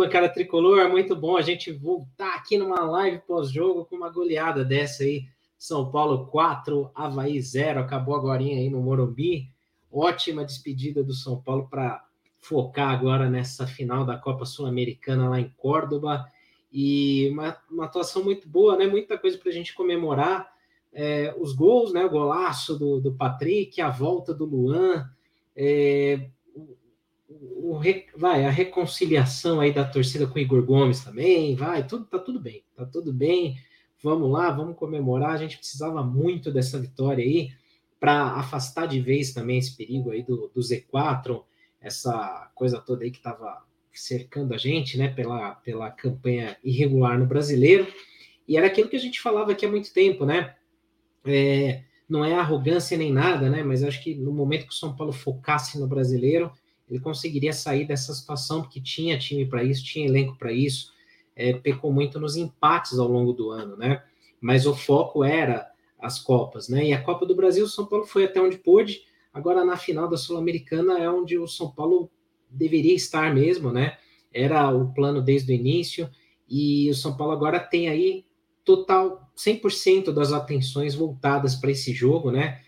Arquibancada Tricolor. Muito bom a gente voltar aqui numa live pós-jogo com uma goleada dessa aí. São Paulo 4, Havaí 0. Acabou agora aí no Morumbi. Ótima despedida do São Paulo para focar agora nessa final da Copa Sul-Americana lá em Córdoba. E uma, uma atuação muito boa, né? Muita coisa para a gente comemorar. É, os gols, né? O golaço do, do Patrick, a volta do Luan. É, o, vai, a reconciliação aí da torcida com Igor Gomes também, vai, tudo tá tudo bem, tá tudo bem. Vamos lá, vamos comemorar. A gente precisava muito dessa vitória aí para afastar de vez também esse perigo aí do, do Z4, essa coisa toda aí que estava cercando a gente, né, pela, pela campanha irregular no brasileiro. E era aquilo que a gente falava aqui há muito tempo, né? É, não é arrogância nem nada, né? Mas acho que no momento que o São Paulo focasse no brasileiro, ele conseguiria sair dessa situação, porque tinha time para isso, tinha elenco para isso, é, pecou muito nos empates ao longo do ano, né? Mas o foco era as Copas, né? E a Copa do Brasil, o São Paulo foi até onde pôde, agora na final da Sul-Americana é onde o São Paulo deveria estar mesmo, né? Era o plano desde o início, e o São Paulo agora tem aí total 100% das atenções voltadas para esse jogo, né?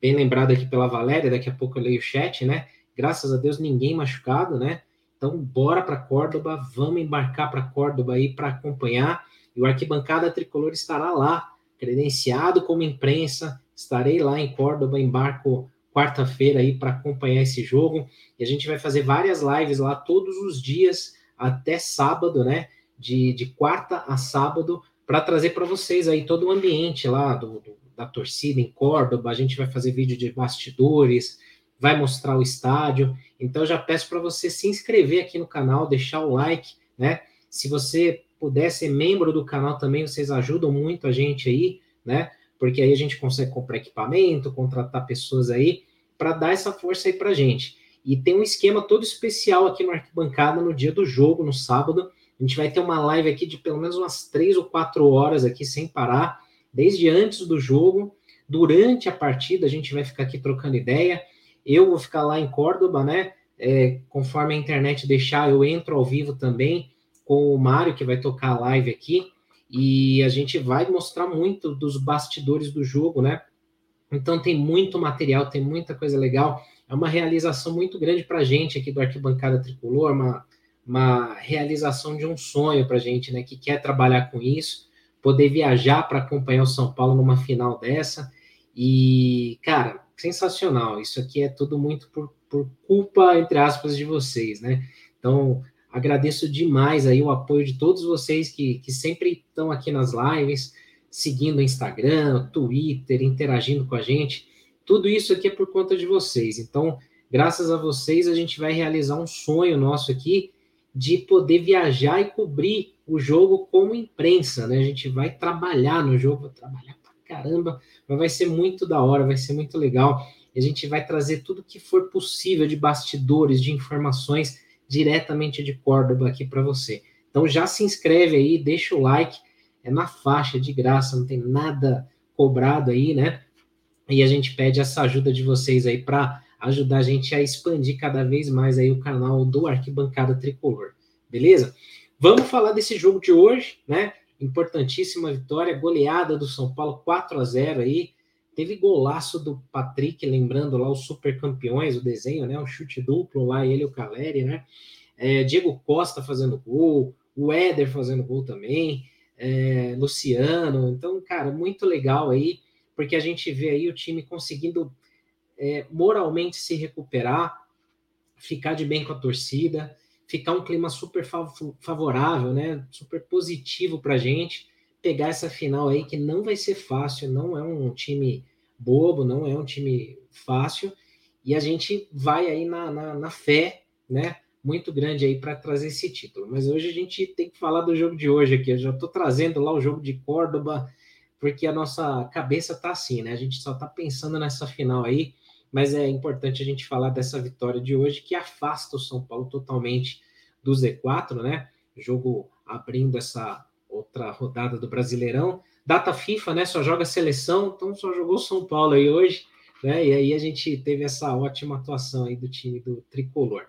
Bem lembrado aqui pela Valéria, daqui a pouco eu leio o chat, né? Graças a Deus ninguém machucado, né? Então, bora para Córdoba, vamos embarcar para Córdoba aí para acompanhar. E o Arquibancada Tricolor estará lá, credenciado como imprensa. Estarei lá em Córdoba, embarco quarta-feira aí para acompanhar esse jogo. E a gente vai fazer várias lives lá todos os dias até sábado, né? De, de quarta a sábado, para trazer para vocês aí todo o ambiente lá do, do, da torcida em Córdoba. A gente vai fazer vídeo de bastidores, vai mostrar o estádio. Então já peço para você se inscrever aqui no canal, deixar o like, né? Se você puder ser membro do canal também, vocês ajudam muito a gente aí, né? Porque aí a gente consegue comprar equipamento, contratar pessoas aí para dar essa força aí para gente. E tem um esquema todo especial aqui no Arquibancada no dia do jogo, no sábado. A gente vai ter uma live aqui de pelo menos umas três ou quatro horas aqui sem parar, desde antes do jogo. Durante a partida, a gente vai ficar aqui trocando ideia. Eu vou ficar lá em Córdoba, né? É, conforme a internet deixar, eu entro ao vivo também com o Mário, que vai tocar a live aqui, e a gente vai mostrar muito dos bastidores do jogo, né? Então tem muito material, tem muita coisa legal. É uma realização muito grande para a gente aqui do Arquibancada Tricolor, uma, uma realização de um sonho para a gente, né? Que quer trabalhar com isso, poder viajar para acompanhar o São Paulo numa final dessa. E, cara, sensacional. Isso aqui é tudo muito por, por culpa, entre aspas, de vocês, né? Então, agradeço demais aí o apoio de todos vocês que, que sempre estão aqui nas lives, seguindo o Instagram, Twitter, interagindo com a gente. Tudo isso aqui é por conta de vocês. Então, graças a vocês, a gente vai realizar um sonho nosso aqui de poder viajar e cobrir o jogo como imprensa, né? A gente vai trabalhar no jogo, trabalhar caramba, mas vai ser muito da hora, vai ser muito legal. E a gente vai trazer tudo que for possível de bastidores, de informações diretamente de Córdoba aqui para você. Então já se inscreve aí, deixa o like, é na faixa de graça, não tem nada cobrado aí, né? E a gente pede essa ajuda de vocês aí para ajudar a gente a expandir cada vez mais aí o canal do Arquibancada Tricolor, beleza? Vamos falar desse jogo de hoje, né? Importantíssima vitória, goleada do São Paulo 4 a 0 aí. Teve golaço do Patrick, lembrando lá os super campeões, o desenho, né? Um chute duplo lá, ele e o Caleri, né? É, Diego Costa fazendo gol, o Éder fazendo gol também, é, Luciano. Então, cara, muito legal aí, porque a gente vê aí o time conseguindo é, moralmente se recuperar, ficar de bem com a torcida ficar um clima super favorável, né? Super positivo para a gente pegar essa final aí que não vai ser fácil, não é um time bobo, não é um time fácil e a gente vai aí na, na, na fé, né? Muito grande aí para trazer esse título. Mas hoje a gente tem que falar do jogo de hoje aqui. Eu já estou trazendo lá o jogo de Córdoba, porque a nossa cabeça tá assim, né? A gente só tá pensando nessa final aí mas é importante a gente falar dessa vitória de hoje que afasta o São Paulo totalmente do Z4, né? Jogo abrindo essa outra rodada do Brasileirão. data FIFA, né? Só joga seleção, então só jogou São Paulo aí hoje, né? E aí a gente teve essa ótima atuação aí do time do tricolor.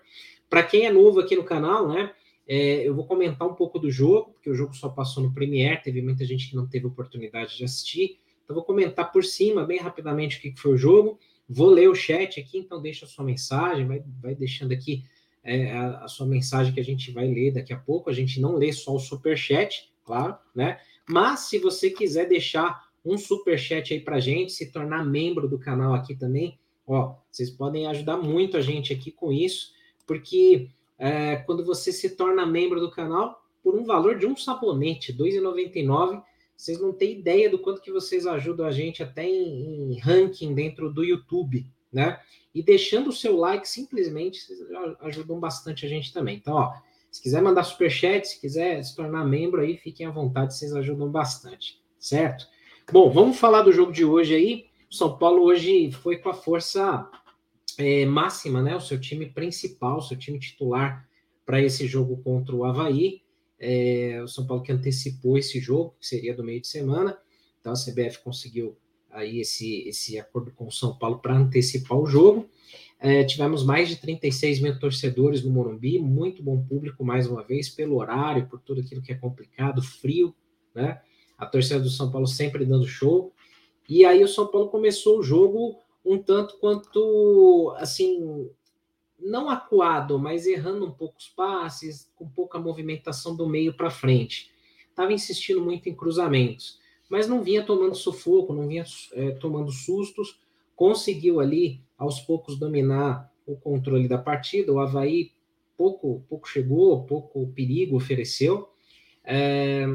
Para quem é novo aqui no canal, né? É, eu vou comentar um pouco do jogo, porque o jogo só passou no Premiere, teve muita gente que não teve oportunidade de assistir. Então, vou comentar por cima, bem rapidamente, o que foi o jogo. Vou ler o chat aqui, então deixa a sua mensagem, vai, vai deixando aqui é, a, a, sua mensagem que a gente vai ler daqui a pouco. A gente não lê só o super chat, claro, né? Mas se você quiser deixar um super chat aí para gente, se tornar membro do canal aqui também, ó, vocês podem ajudar muito a gente aqui com isso, porque é, quando você se torna membro do canal, por um valor de um sabonete, R$ 2,99, vocês não têm ideia do quanto que vocês ajudam a gente até em, em ranking dentro do YouTube, né? E deixando o seu like, simplesmente, vocês ajudam bastante a gente também. Então, ó, se quiser mandar superchat, se quiser se tornar membro aí, fiquem à vontade, vocês ajudam bastante, certo? Bom, vamos falar do jogo de hoje aí. O São Paulo hoje foi com a força é, máxima, né? O seu time principal, o seu time titular para esse jogo contra o Havaí. É, o São Paulo que antecipou esse jogo, que seria do meio de semana. Então a CBF conseguiu aí esse, esse acordo com o São Paulo para antecipar o jogo. É, tivemos mais de 36 mil torcedores no Morumbi, muito bom público mais uma vez, pelo horário, por tudo aquilo que é complicado, frio, né? A torcida do São Paulo sempre dando show. E aí o São Paulo começou o jogo um tanto quanto assim não acuado, mas errando um pouco os passes, com pouca movimentação do meio para frente. Estava insistindo muito em cruzamentos, mas não vinha tomando sufoco, não vinha é, tomando sustos. Conseguiu ali, aos poucos, dominar o controle da partida. O Havaí pouco, pouco chegou, pouco perigo ofereceu. É,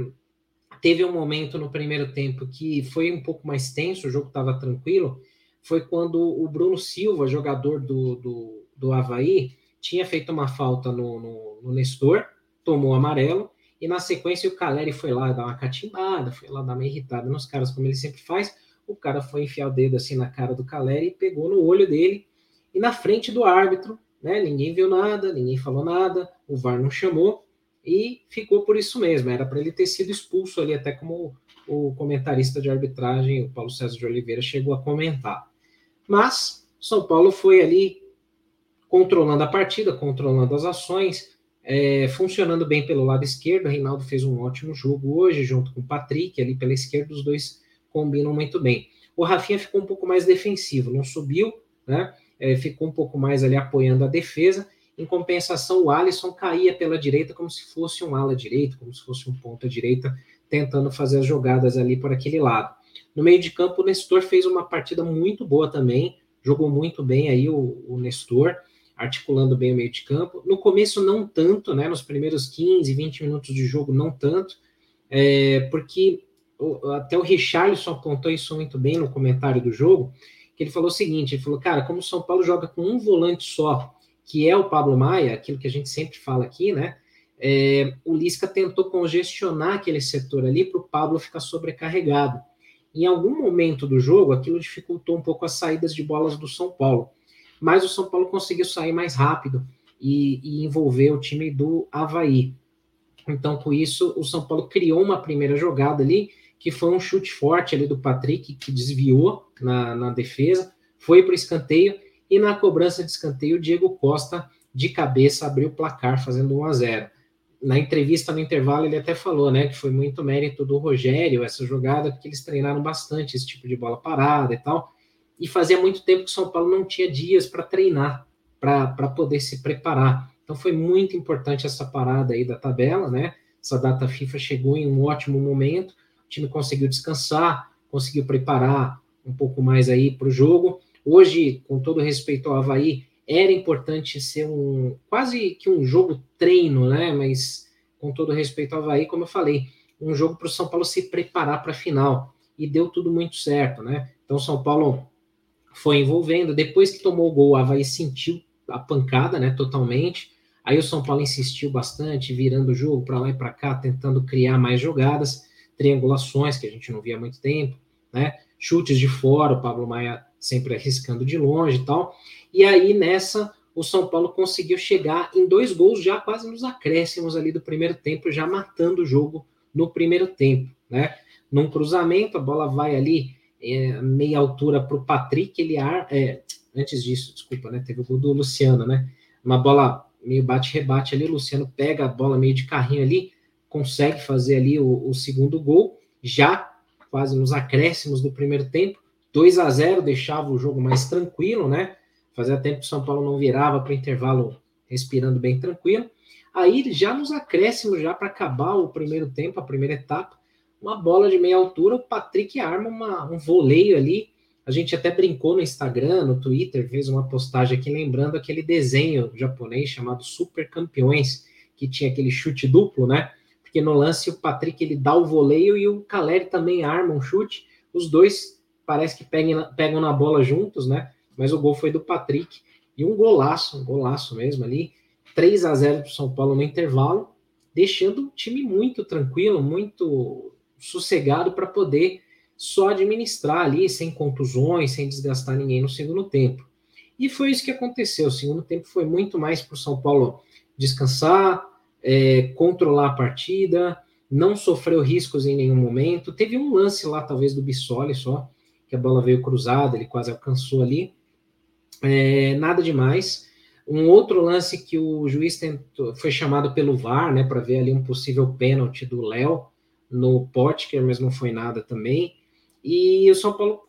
teve um momento no primeiro tempo que foi um pouco mais tenso, o jogo estava tranquilo. Foi quando o Bruno Silva, jogador do, do do Havaí tinha feito uma falta no, no, no Nestor, tomou amarelo, e na sequência o Caleri foi lá dar uma catimbada, foi lá dar uma irritada nos caras, como ele sempre faz. O cara foi enfiar o dedo assim na cara do Caleri e pegou no olho dele, e na frente do árbitro, né? Ninguém viu nada, ninguém falou nada, o VAR não chamou, e ficou por isso mesmo. Era para ele ter sido expulso ali, até como o comentarista de arbitragem, o Paulo César de Oliveira, chegou a comentar. Mas São Paulo foi ali controlando a partida, controlando as ações, é, funcionando bem pelo lado esquerdo. O Reinaldo fez um ótimo jogo hoje, junto com o Patrick, ali pela esquerda, os dois combinam muito bem. O Rafinha ficou um pouco mais defensivo, não subiu, né? É, ficou um pouco mais ali apoiando a defesa. Em compensação, o Alisson caía pela direita como se fosse um ala direito, como se fosse um ponta direita, tentando fazer as jogadas ali por aquele lado. No meio de campo, o Nestor fez uma partida muito boa também, jogou muito bem aí o, o Nestor articulando bem o meio de campo. No começo, não tanto, né? Nos primeiros 15, 20 minutos de jogo, não tanto, é, porque até o Richarlison apontou isso muito bem no comentário do jogo, que ele falou o seguinte: ele falou, cara, como o São Paulo joga com um volante só, que é o Pablo Maia, aquilo que a gente sempre fala aqui, né? É, o Lisca tentou congestionar aquele setor ali para o Pablo ficar sobrecarregado. Em algum momento do jogo, aquilo dificultou um pouco as saídas de bolas do São Paulo mas o São Paulo conseguiu sair mais rápido e, e envolver o time do Havaí. Então, com isso, o São Paulo criou uma primeira jogada ali, que foi um chute forte ali do Patrick, que desviou na, na defesa, foi para o escanteio, e na cobrança de escanteio, o Diego Costa, de cabeça, abriu o placar, fazendo 1 a 0 Na entrevista no intervalo, ele até falou né, que foi muito mérito do Rogério essa jogada, porque eles treinaram bastante esse tipo de bola parada e tal e fazia muito tempo que São Paulo não tinha dias para treinar, para poder se preparar. Então foi muito importante essa parada aí da tabela, né? Essa data FIFA chegou em um ótimo momento, o time conseguiu descansar, conseguiu preparar um pouco mais aí para o jogo. Hoje, com todo respeito ao Havaí, era importante ser um quase que um jogo treino, né? Mas com todo respeito ao Havaí, como eu falei, um jogo para o São Paulo se preparar para a final. E deu tudo muito certo, né? Então, São Paulo foi envolvendo. Depois que tomou o gol, o Havaí sentiu a pancada, né, totalmente. Aí o São Paulo insistiu bastante, virando o jogo para lá e para cá, tentando criar mais jogadas, triangulações que a gente não via há muito tempo, né? Chutes de fora, o Pablo Maia sempre arriscando de longe e tal. E aí nessa o São Paulo conseguiu chegar em dois gols já quase nos acréscimos ali do primeiro tempo, já matando o jogo no primeiro tempo, né? num cruzamento, a bola vai ali é, meia altura para o Patrick, ele ar, é, antes disso, desculpa, né? Teve o gol do Luciano, né? Uma bola meio bate-rebate ali, o Luciano pega a bola meio de carrinho ali, consegue fazer ali o, o segundo gol, já quase nos acréscimos do primeiro tempo, 2 a 0 deixava o jogo mais tranquilo, né? Fazia tempo que o São Paulo não virava para o intervalo respirando bem tranquilo. Aí, já nos acréscimos, já para acabar o primeiro tempo, a primeira etapa, uma bola de meia altura, o Patrick arma uma, um voleio ali. A gente até brincou no Instagram, no Twitter, fez uma postagem aqui lembrando aquele desenho japonês chamado Super Campeões, que tinha aquele chute duplo, né? Porque no lance o Patrick ele dá o voleio e o Caleri também arma um chute. Os dois parece que pegam, pegam na bola juntos, né? Mas o gol foi do Patrick. E um golaço, um golaço mesmo ali. 3 a 0 para o São Paulo no intervalo, deixando o time muito tranquilo, muito sossegado para poder só administrar ali, sem contusões, sem desgastar ninguém no segundo tempo. E foi isso que aconteceu. O segundo tempo foi muito mais para o São Paulo descansar, é, controlar a partida, não sofreu riscos em nenhum momento. Teve um lance lá, talvez, do Bissoli só, que a bola veio cruzada, ele quase alcançou ali. É, nada demais. Um outro lance que o juiz tentou, foi chamado pelo VAR, né, para ver ali um possível pênalti do Léo no Potker, mas não foi nada também. E o São Paulo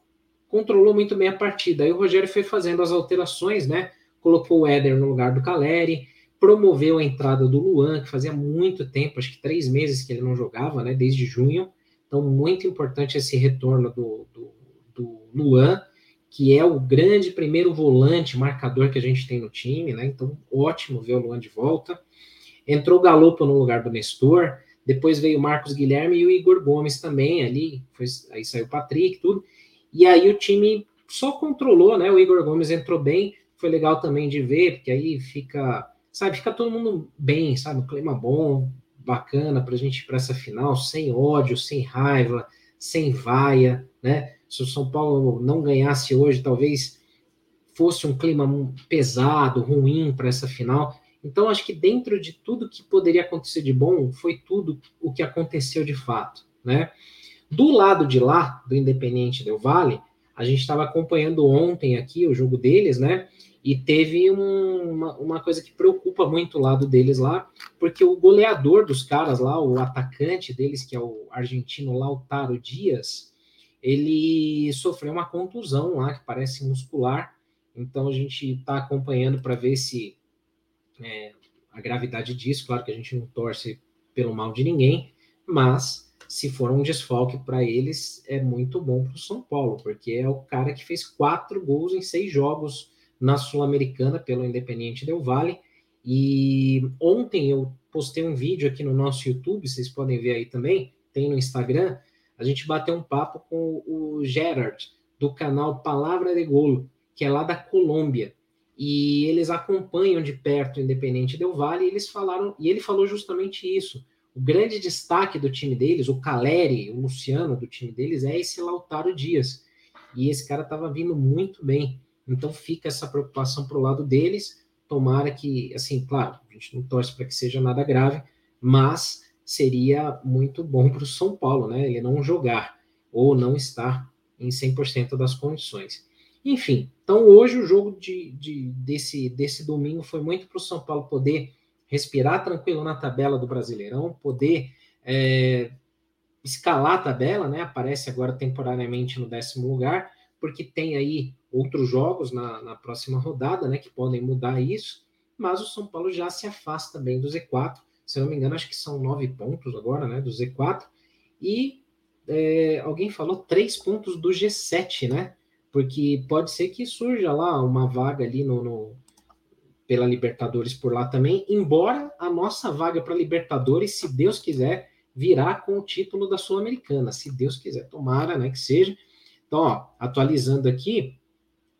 controlou muito bem a partida. Aí o Rogério foi fazendo as alterações, né? Colocou o Éder no lugar do Caleri, promoveu a entrada do Luan, que fazia muito tempo, acho que três meses que ele não jogava, né? Desde junho. Então, muito importante esse retorno do, do, do Luan, que é o grande primeiro volante marcador que a gente tem no time, né? Então, ótimo ver o Luan de volta. Entrou o Galopo no lugar do Nestor. Depois veio o Marcos Guilherme e o Igor Gomes também ali. Foi, aí saiu o Patrick, tudo. E aí o time só controlou, né? O Igor Gomes entrou bem. Foi legal também de ver, porque aí fica, sabe, fica todo mundo bem, sabe? Um clima bom, bacana para a gente ir para essa final, sem ódio, sem raiva, sem vaia, né? Se o São Paulo não ganhasse hoje, talvez fosse um clima pesado, ruim para essa final. Então, acho que dentro de tudo que poderia acontecer de bom, foi tudo o que aconteceu de fato, né? Do lado de lá, do Independente Del Vale, a gente estava acompanhando ontem aqui o jogo deles, né? E teve um, uma, uma coisa que preocupa muito o lado deles lá, porque o goleador dos caras lá, o atacante deles, que é o argentino Lautaro Dias, ele sofreu uma contusão lá, que parece muscular. Então a gente está acompanhando para ver se é, a gravidade disso. Claro que a gente não torce pelo mal de ninguém, mas se for um desfalque para eles, é muito bom para o São Paulo, porque é o cara que fez quatro gols em seis jogos na Sul-Americana pelo Independiente Del Vale. E ontem eu postei um vídeo aqui no nosso YouTube, vocês podem ver aí também, tem no Instagram. A gente bateu um papo com o Gerard, do canal Palavra de Golo, que é lá da Colômbia e eles acompanham de perto o Independente Del Vale, e eles falaram, e ele falou justamente isso. O grande destaque do time deles, o Caleri, o Luciano do time deles, é esse Lautaro Dias. E esse cara estava vindo muito bem. Então fica essa preocupação para o lado deles. Tomara que, assim, claro, a gente não torce para que seja nada grave, mas seria muito bom para o São Paulo, né? Ele não jogar ou não estar em 100% das condições. Enfim, então hoje o jogo de, de desse, desse domingo foi muito para o São Paulo poder respirar tranquilo na tabela do Brasileirão, poder é, escalar a tabela, né? Aparece agora temporariamente no décimo lugar, porque tem aí outros jogos na, na próxima rodada, né? Que podem mudar isso, mas o São Paulo já se afasta bem do Z4. Se eu não me engano, acho que são nove pontos agora, né? Do Z4. E é, alguém falou três pontos do G7, né? Porque pode ser que surja lá uma vaga ali no, no pela Libertadores por lá também, embora a nossa vaga para Libertadores, se Deus quiser, virá com o título da Sul-Americana, se Deus quiser, tomara, né, que seja. Então, ó, atualizando aqui,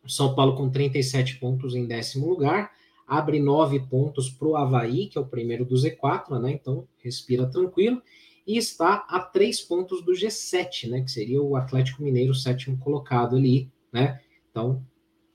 São Paulo com 37 pontos em décimo lugar, abre nove pontos para o Havaí, que é o primeiro do Z4, né? Então, respira tranquilo. E está a três pontos do G7, né? Que seria o Atlético Mineiro, sétimo colocado ali, né? Então,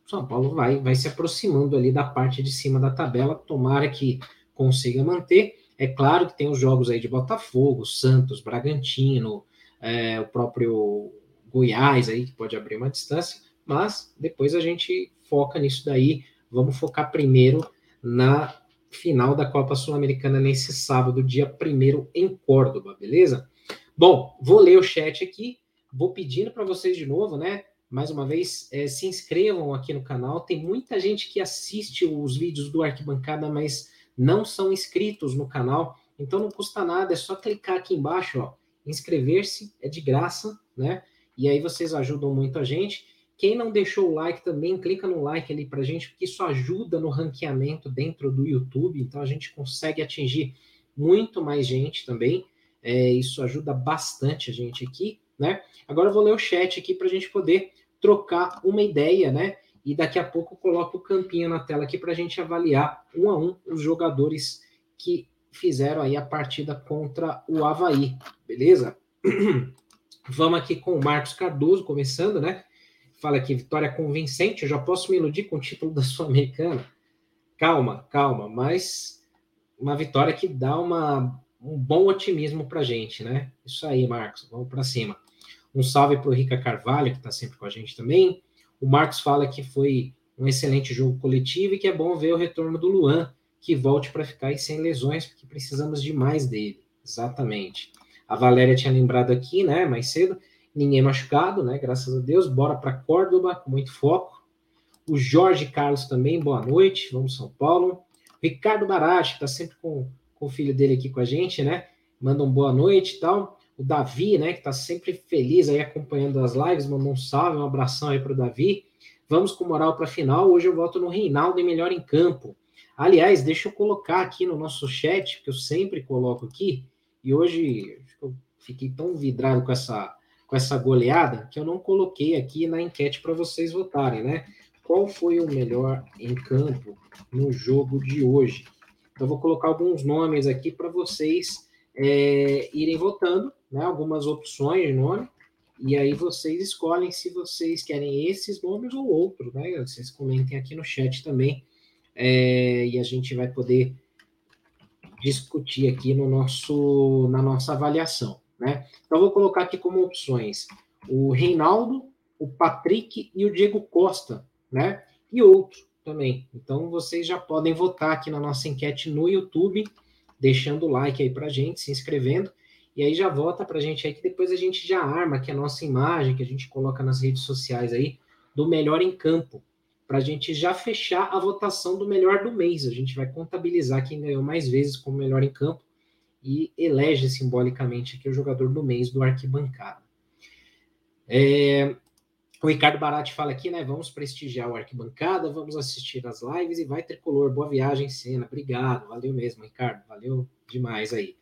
São Paulo vai, vai se aproximando ali da parte de cima da tabela, tomara que consiga manter. É claro que tem os jogos aí de Botafogo, Santos, Bragantino, é, o próprio Goiás aí, que pode abrir uma distância, mas depois a gente foca nisso daí. Vamos focar primeiro na final da Copa Sul-Americana nesse sábado, dia 1 em Córdoba, beleza? Bom, vou ler o chat aqui, vou pedindo para vocês de novo, né? Mais uma vez, é, se inscrevam aqui no canal. Tem muita gente que assiste os vídeos do Arquibancada, mas não são inscritos no canal. Então não custa nada, é só clicar aqui embaixo, ó, inscrever-se, é de graça, né? E aí vocês ajudam muito a gente. Quem não deixou o like também, clica no like ali pra gente, porque isso ajuda no ranqueamento dentro do YouTube, então a gente consegue atingir muito mais gente também. É, isso ajuda bastante a gente aqui, né? Agora eu vou ler o chat aqui para a gente poder trocar uma ideia, né? E daqui a pouco eu coloco o campinho na tela aqui para a gente avaliar um a um os jogadores que fizeram aí a partida contra o Havaí, beleza? Vamos aqui com o Marcos Cardoso, começando, né? Fala aqui, vitória convincente, eu já posso me iludir com o título da Sul-Americana? Calma, calma, mas uma vitória que dá uma, um bom otimismo para gente, né? Isso aí, Marcos, vamos para cima. Um salve para o Rica Carvalho, que está sempre com a gente também. O Marcos fala que foi um excelente jogo coletivo e que é bom ver o retorno do Luan, que volte para ficar aí sem lesões, porque precisamos demais dele. Exatamente. A Valéria tinha lembrado aqui, né, mais cedo, ninguém machucado, né, graças a Deus. Bora para Córdoba com muito foco. O Jorge Carlos também, boa noite, vamos São Paulo. Ricardo que está sempre com, com o filho dele aqui com a gente, né? Manda um boa noite e tal. O Davi, né, que está sempre feliz aí acompanhando as lives, mandou um salve, um abração aí para o Davi. Vamos com moral para a final. Hoje eu volto no Reinaldo e melhor em campo. Aliás, deixa eu colocar aqui no nosso chat, que eu sempre coloco aqui, e hoje eu fiquei tão vidrado com essa, com essa goleada que eu não coloquei aqui na enquete para vocês votarem, né? Qual foi o melhor em campo no jogo de hoje? Então, vou colocar alguns nomes aqui para vocês é, irem votando, né? Algumas opções de nome, e aí vocês escolhem se vocês querem esses nomes ou outros, né? Vocês comentem aqui no chat também é, e a gente vai poder discutir aqui no nosso, na nossa avaliação. Né? Então, vou colocar aqui como opções o Reinaldo, o Patrick e o Diego Costa, né? E outro também. Então, vocês já podem votar aqui na nossa enquete no YouTube, deixando o like aí para gente, se inscrevendo, e aí já vota para a gente aí que depois a gente já arma aqui a nossa imagem que a gente coloca nas redes sociais aí do melhor em campo, para a gente já fechar a votação do melhor do mês. A gente vai contabilizar quem ganhou mais vezes como melhor em campo e elege simbolicamente aqui o jogador do mês do arquibancada. É, o Ricardo Barati fala aqui, né? Vamos prestigiar o arquibancada, vamos assistir as lives e vai tricolor. Boa viagem, cena. Obrigado, valeu mesmo, Ricardo. Valeu demais aí.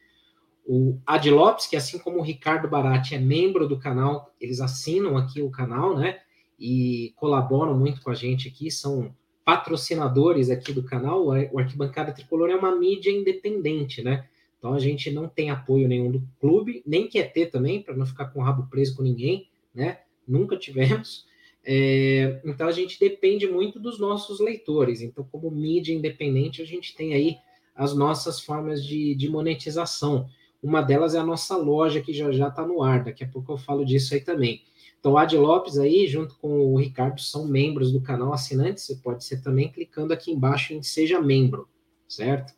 O Adi Lopes, que assim como o Ricardo Barati é membro do canal, eles assinam aqui o canal, né? e colaboram muito com a gente aqui, são patrocinadores aqui do canal. O Arquibancada Tricolor é uma mídia independente, né? Então a gente não tem apoio nenhum do clube, nem quer ter também, para não ficar com o rabo preso com ninguém, né? Nunca tivemos. É, então a gente depende muito dos nossos leitores. Então, como mídia independente, a gente tem aí as nossas formas de, de monetização. Uma delas é a nossa loja, que já já está no ar. Daqui a pouco eu falo disso aí também. Então, o Ad Lopes aí, junto com o Ricardo, são membros do canal assinantes. Você pode ser também clicando aqui embaixo em Seja Membro, certo?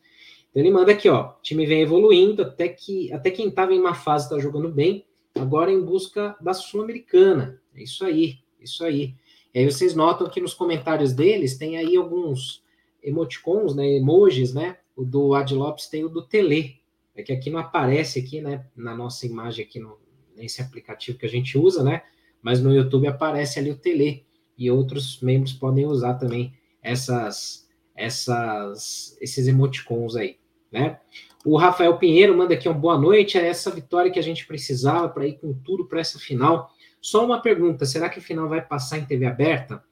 Então, ele manda aqui, ó. O time vem evoluindo, até que até quem estava em uma fase está jogando bem, agora em busca da Sul-Americana. É isso aí, isso aí. E aí vocês notam que nos comentários deles tem aí alguns emoticons, né, emojis, né? O do Ad Lopes tem o do Tele. É que aqui não aparece aqui, né, na nossa imagem aqui no, nesse aplicativo que a gente usa, né? mas no YouTube aparece ali o Tele e outros membros podem usar também essas, essas, esses emoticons aí, né? O Rafael Pinheiro manda aqui uma boa noite. É essa vitória que a gente precisava para ir com tudo para essa final. Só uma pergunta: será que a final vai passar em TV aberta?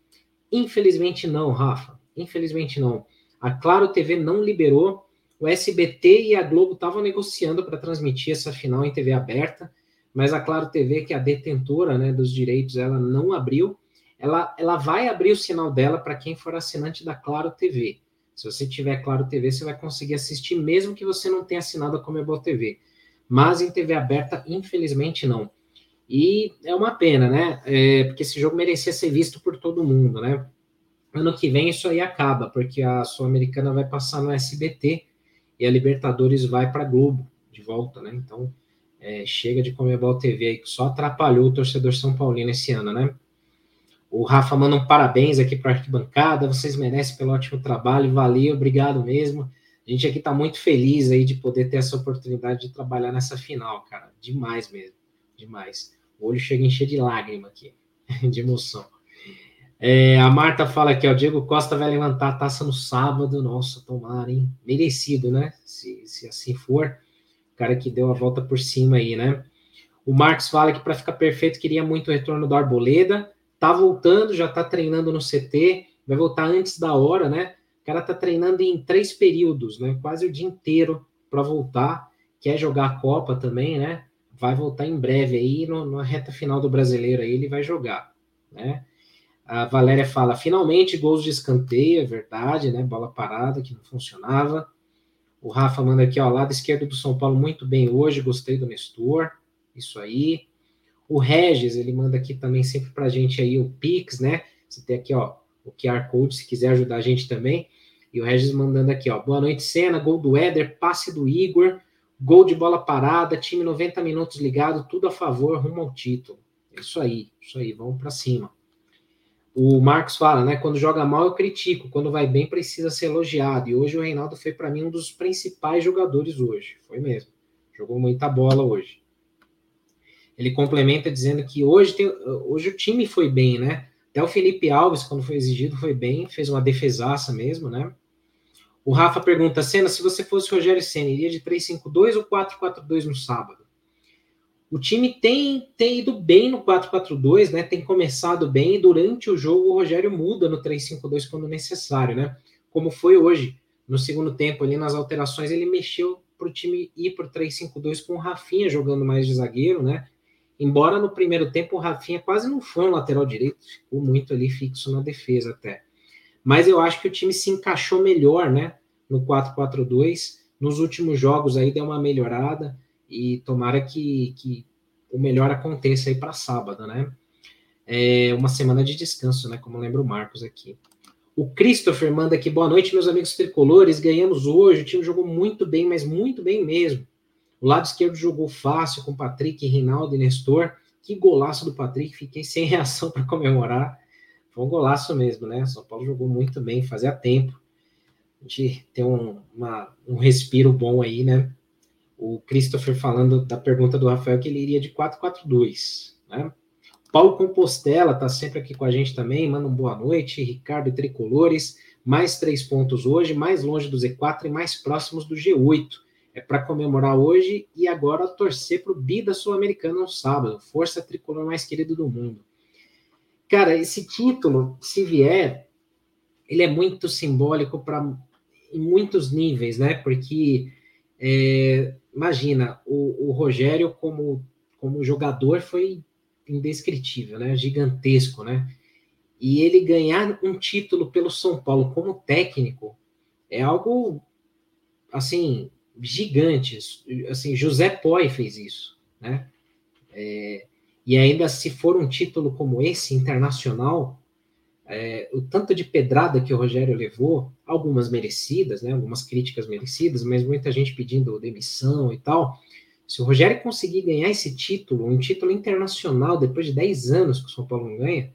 Infelizmente não, Rafa. Infelizmente não. A Claro TV não liberou. O SBT e a Globo estavam negociando para transmitir essa final em TV aberta mas a Claro TV, que é a detentora né, dos direitos, ela não abriu. Ela, ela vai abrir o sinal dela para quem for assinante da Claro TV. Se você tiver Claro TV, você vai conseguir assistir, mesmo que você não tenha assinado a Comebol TV. Mas em TV aberta, infelizmente, não. E é uma pena, né? É, porque esse jogo merecia ser visto por todo mundo, né? Ano que vem isso aí acaba, porque a Sul-Americana vai passar no SBT e a Libertadores vai para Globo de volta, né? Então é, chega de Comebol TV aí, que só atrapalhou o torcedor São Paulino esse ano, né? O Rafa manda um parabéns aqui para a arquibancada, vocês merecem pelo ótimo trabalho, valeu, obrigado mesmo. A gente aqui está muito feliz aí de poder ter essa oportunidade de trabalhar nessa final, cara. Demais mesmo, demais. O olho chega a encher de lágrima aqui, de emoção. É, a Marta fala aqui, ó, Diego Costa vai levantar a taça no sábado. Nossa, tomara, hein? Merecido, né? Se, se assim for. O cara que deu a volta por cima aí, né? O Marcos fala que para ficar perfeito queria muito o retorno do Arboleda. Tá voltando, já tá treinando no CT, vai voltar antes da hora, né? O cara tá treinando em três períodos, né? Quase o dia inteiro para voltar. Quer jogar a Copa também, né? vai voltar em breve aí, no, na reta final do brasileiro aí, ele vai jogar, né? A Valéria fala, finalmente gols de escanteio, é verdade, né? Bola parada que não funcionava. O Rafa manda aqui, ó, lado esquerdo do São Paulo muito bem hoje, gostei do Nestor. Isso aí. O Regis, ele manda aqui também sempre pra gente aí o Pix, né? Você tem aqui, ó, o QR Code, se quiser ajudar a gente também. E o Regis mandando aqui, ó, boa noite, Cena, gol do Éder, passe do Igor, Gol de bola parada, time 90 minutos ligado, tudo a favor, rumo ao título. Isso aí, isso aí, vamos para cima. O Marcos fala, né? Quando joga mal, eu critico. Quando vai bem, precisa ser elogiado. E hoje o Reinaldo foi para mim um dos principais jogadores hoje. Foi mesmo. Jogou muita bola hoje. Ele complementa dizendo que hoje, tem, hoje o time foi bem, né? Até o Felipe Alves, quando foi exigido, foi bem, fez uma defesaça mesmo, né? O Rafa pergunta, Senna, se você fosse Rogério Senna, iria de 3-5-2 ou 4-4-2 no sábado? O time tem, tem ido bem no 4-4-2, né? Tem começado bem e durante o jogo o Rogério muda no 3-5-2 quando necessário, né? Como foi hoje, no segundo tempo, ali nas alterações, ele mexeu para o time ir para o 3-5-2 com o Rafinha jogando mais de zagueiro, né? Embora no primeiro tempo o Rafinha quase não foi um lateral direito, ficou muito ali fixo na defesa até. Mas eu acho que o time se encaixou melhor, né? No 4-4-2. Nos últimos jogos aí deu uma melhorada e tomara que, que o melhor aconteça aí para sábado, né? É uma semana de descanso, né? Como lembra o Marcos aqui. O Christopher manda aqui, boa noite, meus amigos tricolores. Ganhamos hoje. O time jogou muito bem, mas muito bem mesmo. O lado esquerdo jogou fácil com Patrick, Rinaldo e Nestor. Que golaço do Patrick, fiquei sem reação para comemorar. Foi um golaço mesmo, né? São Paulo jogou muito bem, fazia tempo de ter um, uma, um respiro bom aí, né? O Christopher falando da pergunta do Rafael que ele iria de 4-4-2, né? Paulo Compostela está sempre aqui com a gente também, manda um boa noite. Ricardo Tricolores, mais três pontos hoje, mais longe do Z4 e mais próximos do G8. É para comemorar hoje e agora torcer para o Bi da Sul-Americana no sábado. Força tricolor mais querido do mundo. Cara, esse título, se vier, ele é muito simbólico para em muitos níveis, né? Porque é, imagina, o, o, Rogério como, como jogador foi indescritível, né? Gigantesco, né? E ele ganhar um título pelo São Paulo como técnico é algo assim gigante. Assim, José Poi fez isso, né? É, e ainda se for um título como esse, internacional, é, o tanto de pedrada que o Rogério levou, algumas merecidas, né, algumas críticas merecidas, mas muita gente pedindo demissão e tal. Se o Rogério conseguir ganhar esse título, um título internacional, depois de 10 anos que o São Paulo não ganha,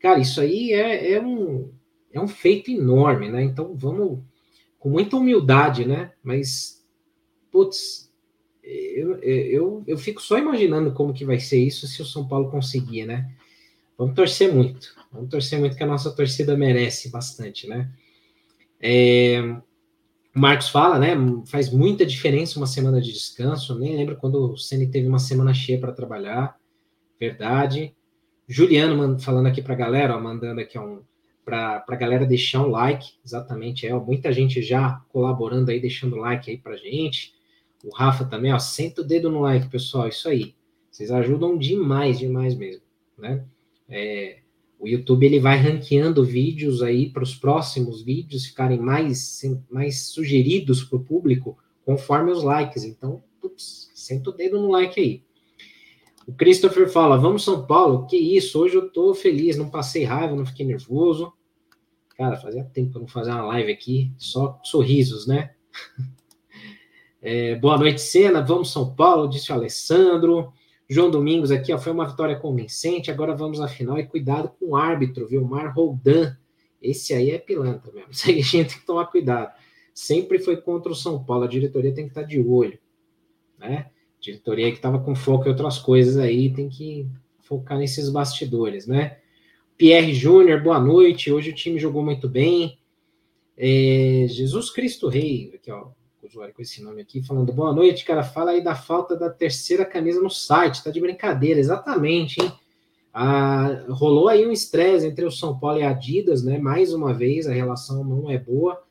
cara, isso aí é, é, um, é um feito enorme, né? Então vamos com muita humildade, né? Mas, putz, eu, eu, eu fico só imaginando como que vai ser isso se o São Paulo conseguir, né? Vamos torcer muito. Vamos torcer muito que a nossa torcida merece bastante, né? É, o Marcos fala, né? Faz muita diferença uma semana de descanso. Eu nem lembro quando o Ceni teve uma semana cheia para trabalhar. Verdade. Juliano falando aqui para a galera, ó, mandando aqui um para a galera deixar um like, exatamente, é, ó, muita gente já colaborando aí, deixando like aí para gente. O Rafa também, ó, senta o dedo no like, pessoal, isso aí. Vocês ajudam demais, demais mesmo, né? É, o YouTube ele vai ranqueando vídeos aí para os próximos vídeos ficarem mais, mais sugeridos para o público conforme os likes. Então, putz, senta o dedo no like aí. O Christopher fala: Vamos São Paulo? Que isso, hoje eu tô feliz, não passei raiva, não fiquei nervoso. Cara, fazia tempo que eu não fazia uma live aqui, só sorrisos, né? É, boa noite, Cena. Vamos São Paulo, disse o Alessandro. João Domingos aqui, ó, foi uma vitória convincente. Agora vamos à final e cuidado com o árbitro, viu? Mar Roldan. Esse aí é pilantra mesmo. Isso aí a gente tem que tomar cuidado. Sempre foi contra o São Paulo. A diretoria tem que estar de olho, né? A diretoria que estava com foco em outras coisas aí tem que focar nesses bastidores, né? Pierre Júnior, boa noite. Hoje o time jogou muito bem. É, Jesus Cristo Rei, aqui ó, usuário com esse nome aqui, falando boa noite, cara. Fala aí da falta da terceira camisa no site, tá de brincadeira, exatamente, hein? Ah, rolou aí um estresse entre o São Paulo e a Adidas, né? Mais uma vez, a relação não é boa,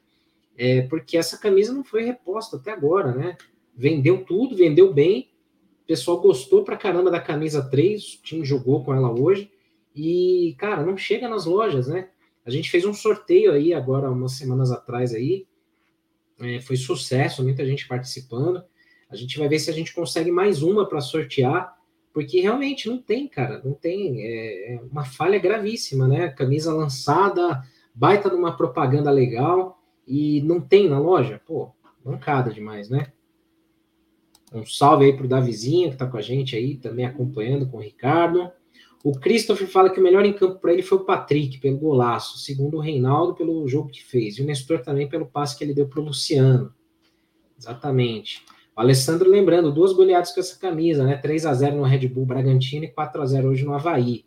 é, porque essa camisa não foi reposta até agora, né? Vendeu tudo, vendeu bem, o pessoal gostou pra caramba da camisa 3, o time jogou com ela hoje, e, cara, não chega nas lojas, né? A gente fez um sorteio aí agora, umas semanas atrás aí, é, foi sucesso, muita gente participando. A gente vai ver se a gente consegue mais uma para sortear, porque realmente não tem, cara, não tem. É, é uma falha gravíssima, né? Camisa lançada, baita numa propaganda legal e não tem na loja. Pô, mancada demais, né? Um salve aí pro Davizinho, que tá com a gente aí, também acompanhando com o Ricardo. O Christopher fala que o melhor em campo para ele foi o Patrick, pelo golaço. Segundo o Reinaldo, pelo jogo que fez. E o Nestor também pelo passe que ele deu para o Luciano. Exatamente. O Alessandro lembrando, duas goleadas com essa camisa, né? 3 a 0 no Red Bull Bragantino e 4 a 0 hoje no Havaí.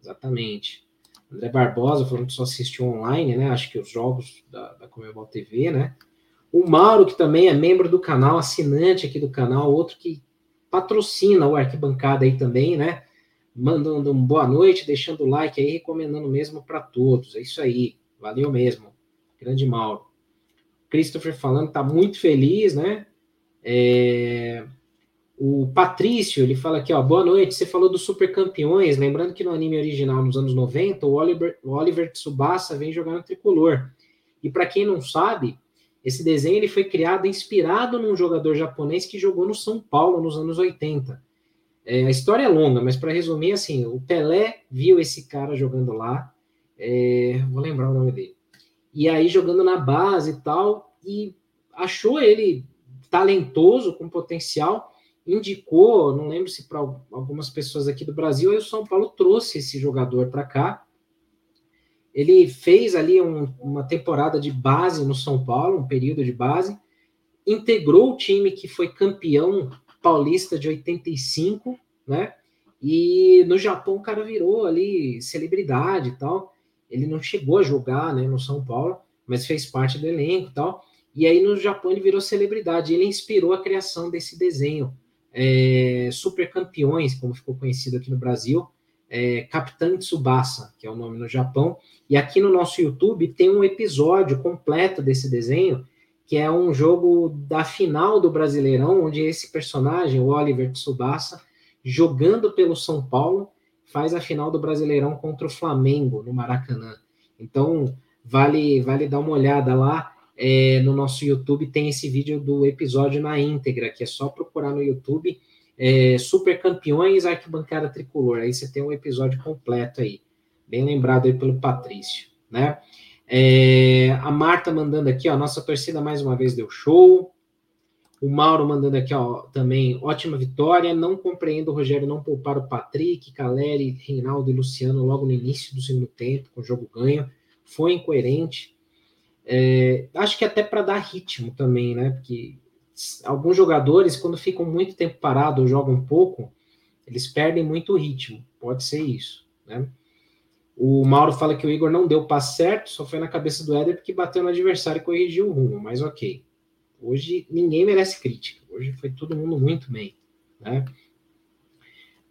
Exatamente. André Barbosa falando que só assistiu online, né? Acho que os jogos da, da Comebol TV, né? O Mauro, que também é membro do canal, assinante aqui do canal, outro que patrocina o Arquibancada aí também, né? Mandando um boa noite, deixando o like aí, recomendando mesmo para todos. É isso aí. Valeu mesmo. Grande Mauro. Christopher falando, tá muito feliz, né? É... O Patrício, ele fala aqui, ó, boa noite, você falou dos super campeões, lembrando que no anime original, nos anos 90, o Oliver, o Oliver Tsubasa vem jogar no tricolor. E para quem não sabe, esse desenho ele foi criado inspirado num jogador japonês que jogou no São Paulo nos anos 80. É, a história é longa, mas para resumir, assim, o Pelé viu esse cara jogando lá, é, vou lembrar o nome dele, e aí jogando na base e tal, e achou ele talentoso, com potencial, indicou, não lembro se para algumas pessoas aqui do Brasil, aí o São Paulo trouxe esse jogador para cá. Ele fez ali um, uma temporada de base no São Paulo, um período de base, integrou o time que foi campeão paulista de 85, né? E no Japão o cara virou ali celebridade e tal. Ele não chegou a jogar, né, no São Paulo, mas fez parte do elenco e tal. E aí no Japão ele virou celebridade. Ele inspirou a criação desse desenho, é, Super Campeões, como ficou conhecido aqui no Brasil, é, Capitão Tsubasa, que é o nome no Japão. E aqui no nosso YouTube tem um episódio completo desse desenho que é um jogo da final do Brasileirão, onde esse personagem, o Oliver Tsubasa, jogando pelo São Paulo, faz a final do Brasileirão contra o Flamengo no Maracanã. Então, vale vale dar uma olhada lá. É, no nosso YouTube tem esse vídeo do episódio na íntegra, que é só procurar no YouTube é, Super Campeões Arquibancada Tricolor. Aí você tem um episódio completo aí, bem lembrado aí pelo Patrício, né? É, a Marta mandando aqui, ó, nossa torcida mais uma vez deu show. O Mauro mandando aqui, ó, também ótima vitória. Não compreendo o Rogério não poupar o Patrick, Caleri, Reinaldo e Luciano logo no início do segundo tempo, com o jogo ganho. Foi incoerente. É, acho que até para dar ritmo também, né? Porque alguns jogadores, quando ficam muito tempo parados ou jogam pouco, eles perdem muito ritmo. Pode ser isso, né? O Mauro fala que o Igor não deu o passe certo, só foi na cabeça do Éder porque bateu no adversário e corrigiu o rumo, mas ok. Hoje ninguém merece crítica. Hoje foi todo mundo muito bem. Né?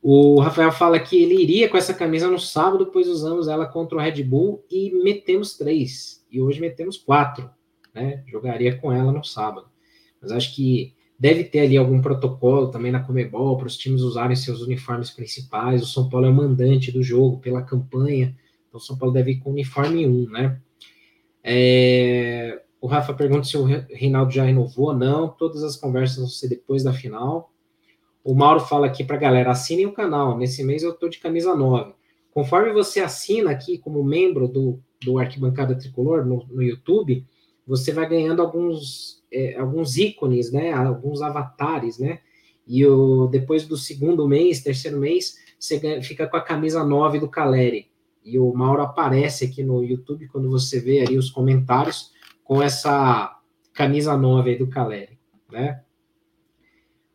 O Rafael fala que ele iria com essa camisa no sábado, pois usamos ela contra o Red Bull e metemos três. E hoje metemos quatro. Né? Jogaria com ela no sábado. Mas acho que deve ter ali algum protocolo também na Comebol para os times usarem seus uniformes principais. O São Paulo é o mandante do jogo pela campanha, então o São Paulo deve ir com uniforme 1, né? É... O Rafa pergunta se o Reinaldo já renovou ou não. Todas as conversas vão ser depois da final. O Mauro fala aqui para a galera: assinem o canal. Nesse mês eu estou de camisa 9. Conforme você assina aqui como membro do, do Arquibancada Tricolor no, no YouTube, você vai ganhando alguns, é, alguns ícones, né? Alguns avatares, né? E o, depois do segundo mês, terceiro mês, você fica com a camisa 9 do Caleri. E o Mauro aparece aqui no YouTube quando você vê aí os comentários com essa camisa 9 aí do Caleri, né?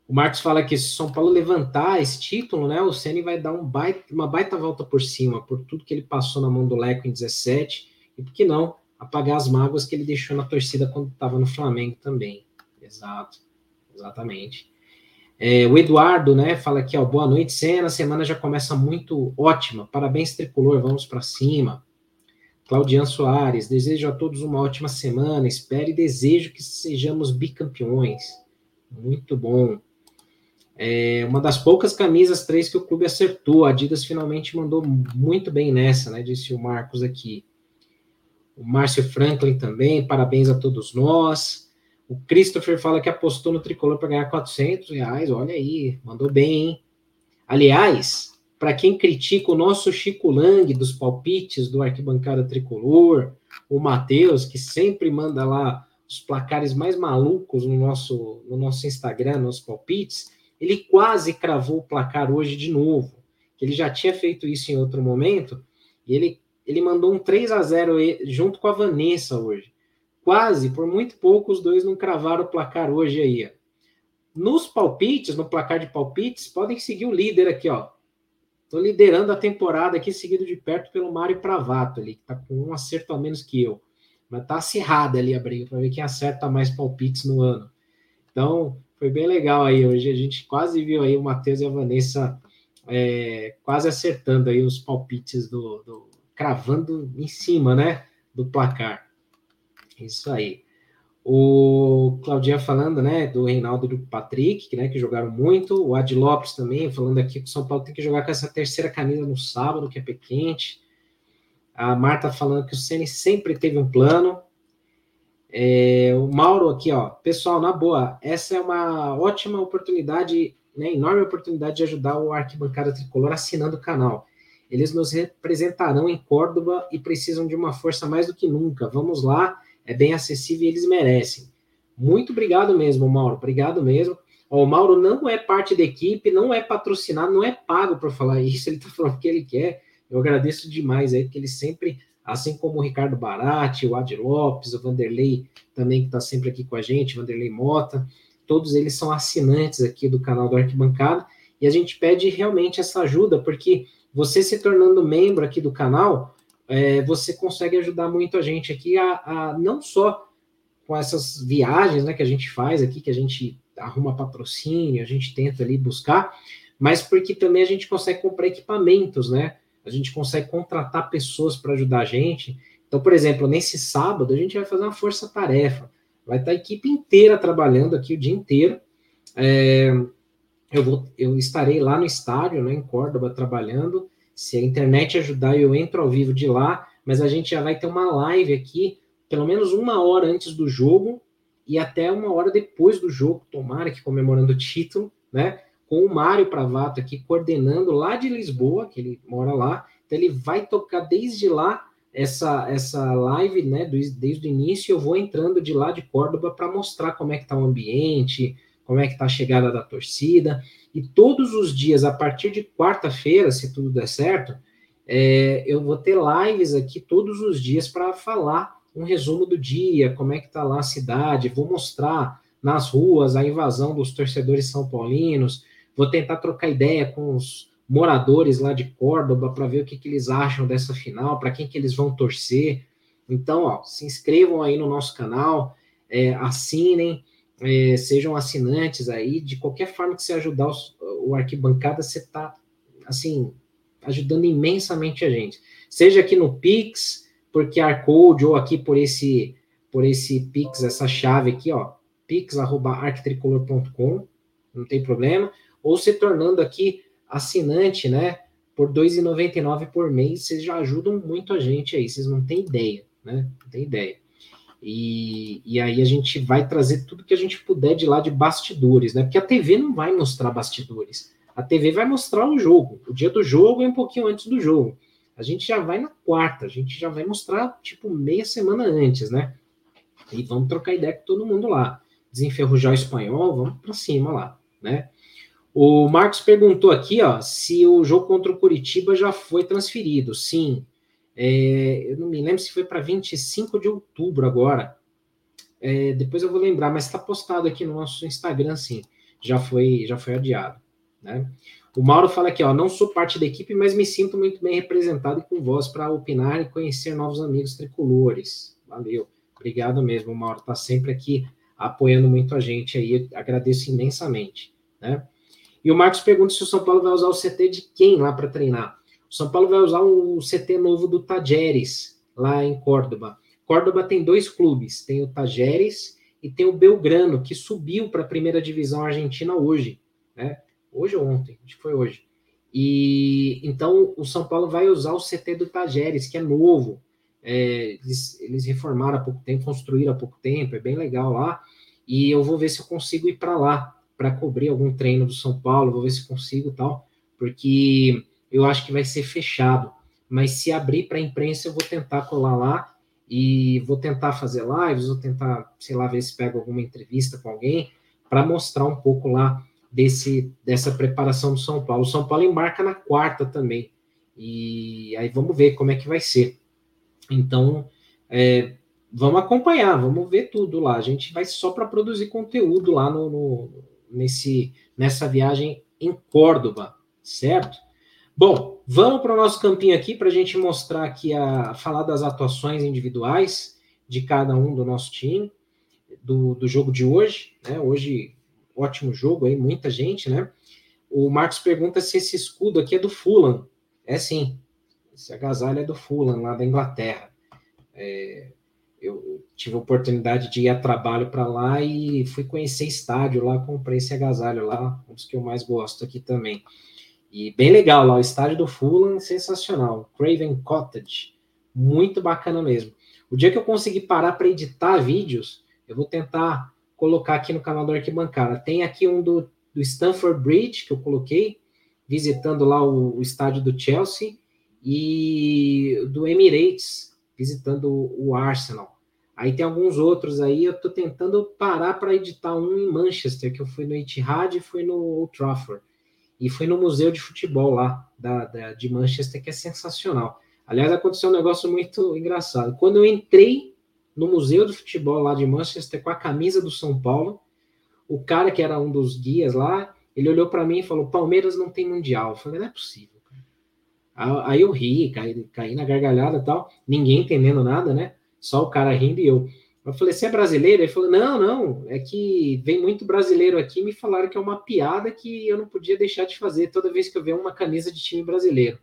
O Marcos fala que se São Paulo levantar esse título, né, o Ceni vai dar um baita, uma baita volta por cima, por tudo que ele passou na mão do Leco em 17, e por que não apagar as mágoas que ele deixou na torcida quando estava no Flamengo também. Exato, exatamente. É, o Eduardo, né, fala aqui, ó, boa noite, Cena, a semana já começa muito ótima, parabéns, Tricolor, vamos para cima. Claudian Soares, desejo a todos uma ótima semana, espero e desejo que sejamos bicampeões. Muito bom. É uma das poucas camisas três que o clube acertou. A Adidas finalmente mandou muito bem nessa, né? Disse o Marcos aqui. O Márcio Franklin também, parabéns a todos nós. O Christopher fala que apostou no tricolor para ganhar 400 reais. Olha aí, mandou bem, hein? Aliás, para quem critica o nosso Chico Lang dos palpites do Arquibancada Tricolor, o Matheus, que sempre manda lá os placares mais malucos no nosso, no nosso Instagram, nos palpites ele quase cravou o placar hoje de novo. Ele já tinha feito isso em outro momento, e ele, ele mandou um 3 a 0 junto com a Vanessa hoje. Quase, por muito pouco, os dois não cravaram o placar hoje aí. Nos palpites, no placar de palpites, podem seguir o líder aqui, ó. Estou liderando a temporada aqui, seguido de perto pelo Mário Pravato ali, que está com um acerto a menos que eu. Mas tá acirrada ali a briga para ver quem acerta mais palpites no ano. Então, foi bem legal aí. Hoje a gente quase viu aí o Matheus e a Vanessa é, quase acertando aí os palpites do, do, cravando em cima, né, do placar. Isso aí. O Claudinha falando, né, do Reinaldo e do Patrick, né, que jogaram muito. O Ad Lopes também falando aqui que o São Paulo tem que jogar com essa terceira camisa no sábado, que é pé quente. A Marta falando que o Ceni sempre teve um plano. É, o Mauro aqui, ó, pessoal, na boa, essa é uma ótima oportunidade, né, enorme oportunidade de ajudar o Arquibancada Tricolor assinando o canal. Eles nos representarão em Córdoba e precisam de uma força mais do que nunca. Vamos lá, é bem acessível e eles merecem. Muito obrigado mesmo, Mauro, obrigado mesmo. Ó, o Mauro não é parte da equipe, não é patrocinado, não é pago para falar isso, ele está falando o que ele quer. Eu agradeço demais aí, porque ele sempre assim como o Ricardo Barati, o Adi Lopes, o Vanderlei também que está sempre aqui com a gente, Vanderlei Mota, todos eles são assinantes aqui do canal do Arquibancada, e a gente pede realmente essa ajuda, porque você se tornando membro aqui do canal, é, você consegue ajudar muito a gente aqui a, a, não só com essas viagens né, que a gente faz aqui, que a gente arruma patrocínio, a gente tenta ali buscar, mas porque também a gente consegue comprar equipamentos, né? a gente consegue contratar pessoas para ajudar a gente. Então, por exemplo, nesse sábado, a gente vai fazer uma força-tarefa. Vai estar a equipe inteira trabalhando aqui o dia inteiro. É, eu, vou, eu estarei lá no estádio, né, em Córdoba, trabalhando. Se a internet ajudar, eu entro ao vivo de lá. Mas a gente já vai ter uma live aqui, pelo menos uma hora antes do jogo e até uma hora depois do jogo, tomara que comemorando o título, né? com o Mário Pravato aqui coordenando lá de Lisboa, que ele mora lá. Então ele vai tocar desde lá essa essa live, né, desde o início, eu vou entrando de lá de Córdoba para mostrar como é que está o ambiente, como é que está a chegada da torcida. E todos os dias, a partir de quarta-feira, se tudo der certo, é, eu vou ter lives aqui todos os dias para falar um resumo do dia, como é que está lá a cidade, vou mostrar nas ruas a invasão dos torcedores são paulinos, Vou tentar trocar ideia com os moradores lá de Córdoba para ver o que, que eles acham dessa final, para quem que eles vão torcer. Então, ó, se inscrevam aí no nosso canal, é, assinem, é, sejam assinantes aí. De qualquer forma que você ajudar o Arquibancada, você está, assim, ajudando imensamente a gente. Seja aqui no Pix, por QR Code, ou aqui por esse, por esse Pix, essa chave aqui, ó, pix.arquitricolor.com, não tem problema ou se tornando aqui assinante, né? Por R$ 2,99 por mês, vocês já ajudam muito a gente aí, vocês não têm ideia, né? Não tem ideia. E, e aí a gente vai trazer tudo que a gente puder de lá de bastidores, né? Porque a TV não vai mostrar bastidores. A TV vai mostrar o jogo, o dia do jogo e um pouquinho antes do jogo. A gente já vai na quarta, a gente já vai mostrar tipo meia semana antes, né? E vamos trocar ideia com todo mundo lá. Desenferrujar o espanhol, vamos para cima lá, né? O Marcos perguntou aqui, ó, se o jogo contra o Curitiba já foi transferido. Sim. É, eu não me lembro se foi para 25 de outubro agora. É, depois eu vou lembrar, mas está postado aqui no nosso Instagram, sim. Já foi, já foi adiado, né? O Mauro fala aqui, ó, não sou parte da equipe, mas me sinto muito bem representado e com voz para opinar e conhecer novos amigos tricolores. Valeu. Obrigado mesmo, Mauro. Está sempre aqui apoiando muito a gente aí. Agradeço imensamente, né? E o Marcos pergunta se o São Paulo vai usar o CT de quem lá para treinar. São Paulo vai usar o CT novo do Tajeres, lá em Córdoba. Córdoba tem dois clubes, tem o Tajeres e tem o Belgrano, que subiu para a primeira divisão argentina hoje, né? Hoje ou ontem, acho que foi hoje. E então o São Paulo vai usar o CT do Tajeres, que é novo. É, eles, eles reformaram há pouco tempo, construíram há pouco tempo, é bem legal lá. E eu vou ver se eu consigo ir para lá para cobrir algum treino do São Paulo, vou ver se consigo tal, porque eu acho que vai ser fechado. Mas se abrir para a imprensa, eu vou tentar colar lá e vou tentar fazer lives, vou tentar, sei lá, ver se pego alguma entrevista com alguém para mostrar um pouco lá desse dessa preparação do São Paulo. O São Paulo embarca na quarta também. E aí vamos ver como é que vai ser. Então, é, vamos acompanhar, vamos ver tudo lá. A gente vai só para produzir conteúdo lá no, no, nesse, nessa viagem em Córdoba, certo? Bom, vamos para o nosso campinho aqui para a gente mostrar aqui a falar das atuações individuais de cada um do nosso time, do, do jogo de hoje, né? Hoje, ótimo jogo aí, muita gente, né? O Marcos pergunta se esse escudo aqui é do Fulham. É sim, esse agasalho é do Fulham, lá da Inglaterra. É, eu tive a oportunidade de ir a trabalho para lá e fui conhecer estádio lá, comprei esse agasalho lá, um dos que eu mais gosto aqui também. E bem legal lá, o estádio do Fulham, sensacional. Craven Cottage, muito bacana mesmo. O dia que eu conseguir parar para editar vídeos, eu vou tentar colocar aqui no canal do Arquibancada. Tem aqui um do, do Stamford Bridge que eu coloquei, visitando lá o, o estádio do Chelsea, e do Emirates, visitando o Arsenal. Aí tem alguns outros aí, eu tô tentando parar para editar um em Manchester, que eu fui no Etihad e fui no Old Trafford. E fui no Museu de Futebol lá, da, da, de Manchester, que é sensacional. Aliás, aconteceu um negócio muito engraçado. Quando eu entrei no Museu de Futebol lá de Manchester com a camisa do São Paulo, o cara que era um dos guias lá, ele olhou para mim e falou: Palmeiras não tem mundial. Eu falei: não é possível. Aí eu ri, caí, caí na gargalhada e tal, ninguém entendendo nada, né? Só o cara rindo e eu. Eu falei, você é brasileiro? Ele falou, não, não, é que vem muito brasileiro aqui me falaram que é uma piada que eu não podia deixar de fazer toda vez que eu ver uma camisa de time brasileiro.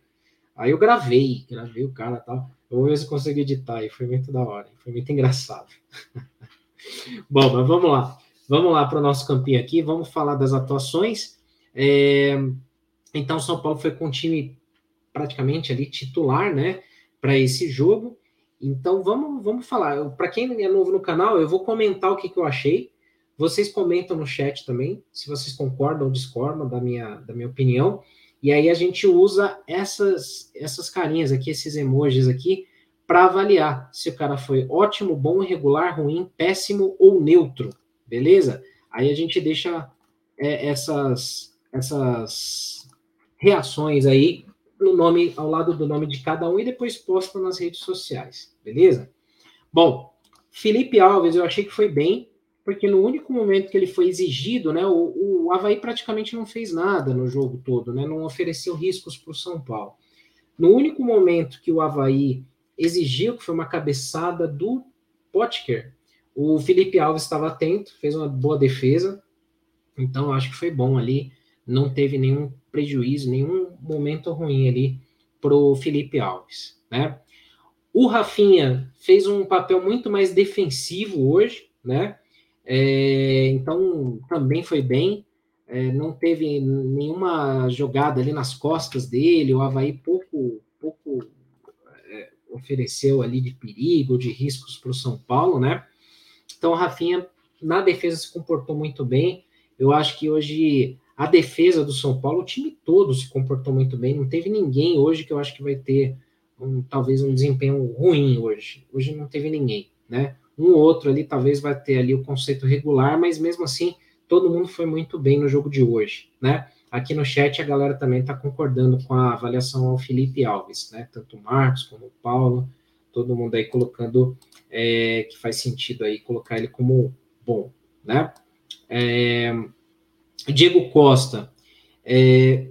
Aí eu gravei, gravei o cara e tal. Eu eu consigo editar, e foi muito da hora, foi muito engraçado. Bom, mas vamos lá. Vamos lá para o nosso campinho aqui, vamos falar das atuações. É... Então, São Paulo foi com o time praticamente ali titular, né, para esse jogo. Então vamos, vamos falar. Para quem é novo no canal, eu vou comentar o que, que eu achei. Vocês comentam no chat também, se vocês concordam ou discordam da minha, da minha opinião. E aí a gente usa essas, essas carinhas aqui, esses emojis aqui, para avaliar se o cara foi ótimo, bom, regular, ruim, péssimo ou neutro. Beleza? Aí a gente deixa é, essas, essas reações aí no nome, ao lado do nome de cada um e depois posta nas redes sociais, beleza? Bom, Felipe Alves, eu achei que foi bem, porque no único momento que ele foi exigido, né, o, o Havaí praticamente não fez nada no jogo todo, né, não ofereceu riscos para o São Paulo. No único momento que o Havaí exigiu, que foi uma cabeçada do Potker, o Felipe Alves estava atento, fez uma boa defesa, então acho que foi bom ali, não teve nenhum prejuízo, nenhum momento ruim ali para o Felipe Alves, né? O Rafinha fez um papel muito mais defensivo hoje, né? É, então também foi bem. É, não teve nenhuma jogada ali nas costas dele. O Havaí pouco, pouco é, ofereceu ali de perigo, de riscos para o São Paulo, né? Então, o Rafinha, na defesa, se comportou muito bem. Eu acho que hoje a defesa do São Paulo, o time todo se comportou muito bem. Não teve ninguém hoje que eu acho que vai ter um, talvez um desempenho ruim hoje. Hoje não teve ninguém, né? Um ou outro ali talvez vai ter ali o conceito regular, mas mesmo assim todo mundo foi muito bem no jogo de hoje, né? Aqui no chat a galera também está concordando com a avaliação ao Felipe Alves, né? Tanto o Marcos como o Paulo, todo mundo aí colocando é, que faz sentido aí colocar ele como bom, né? É, Diego Costa, é,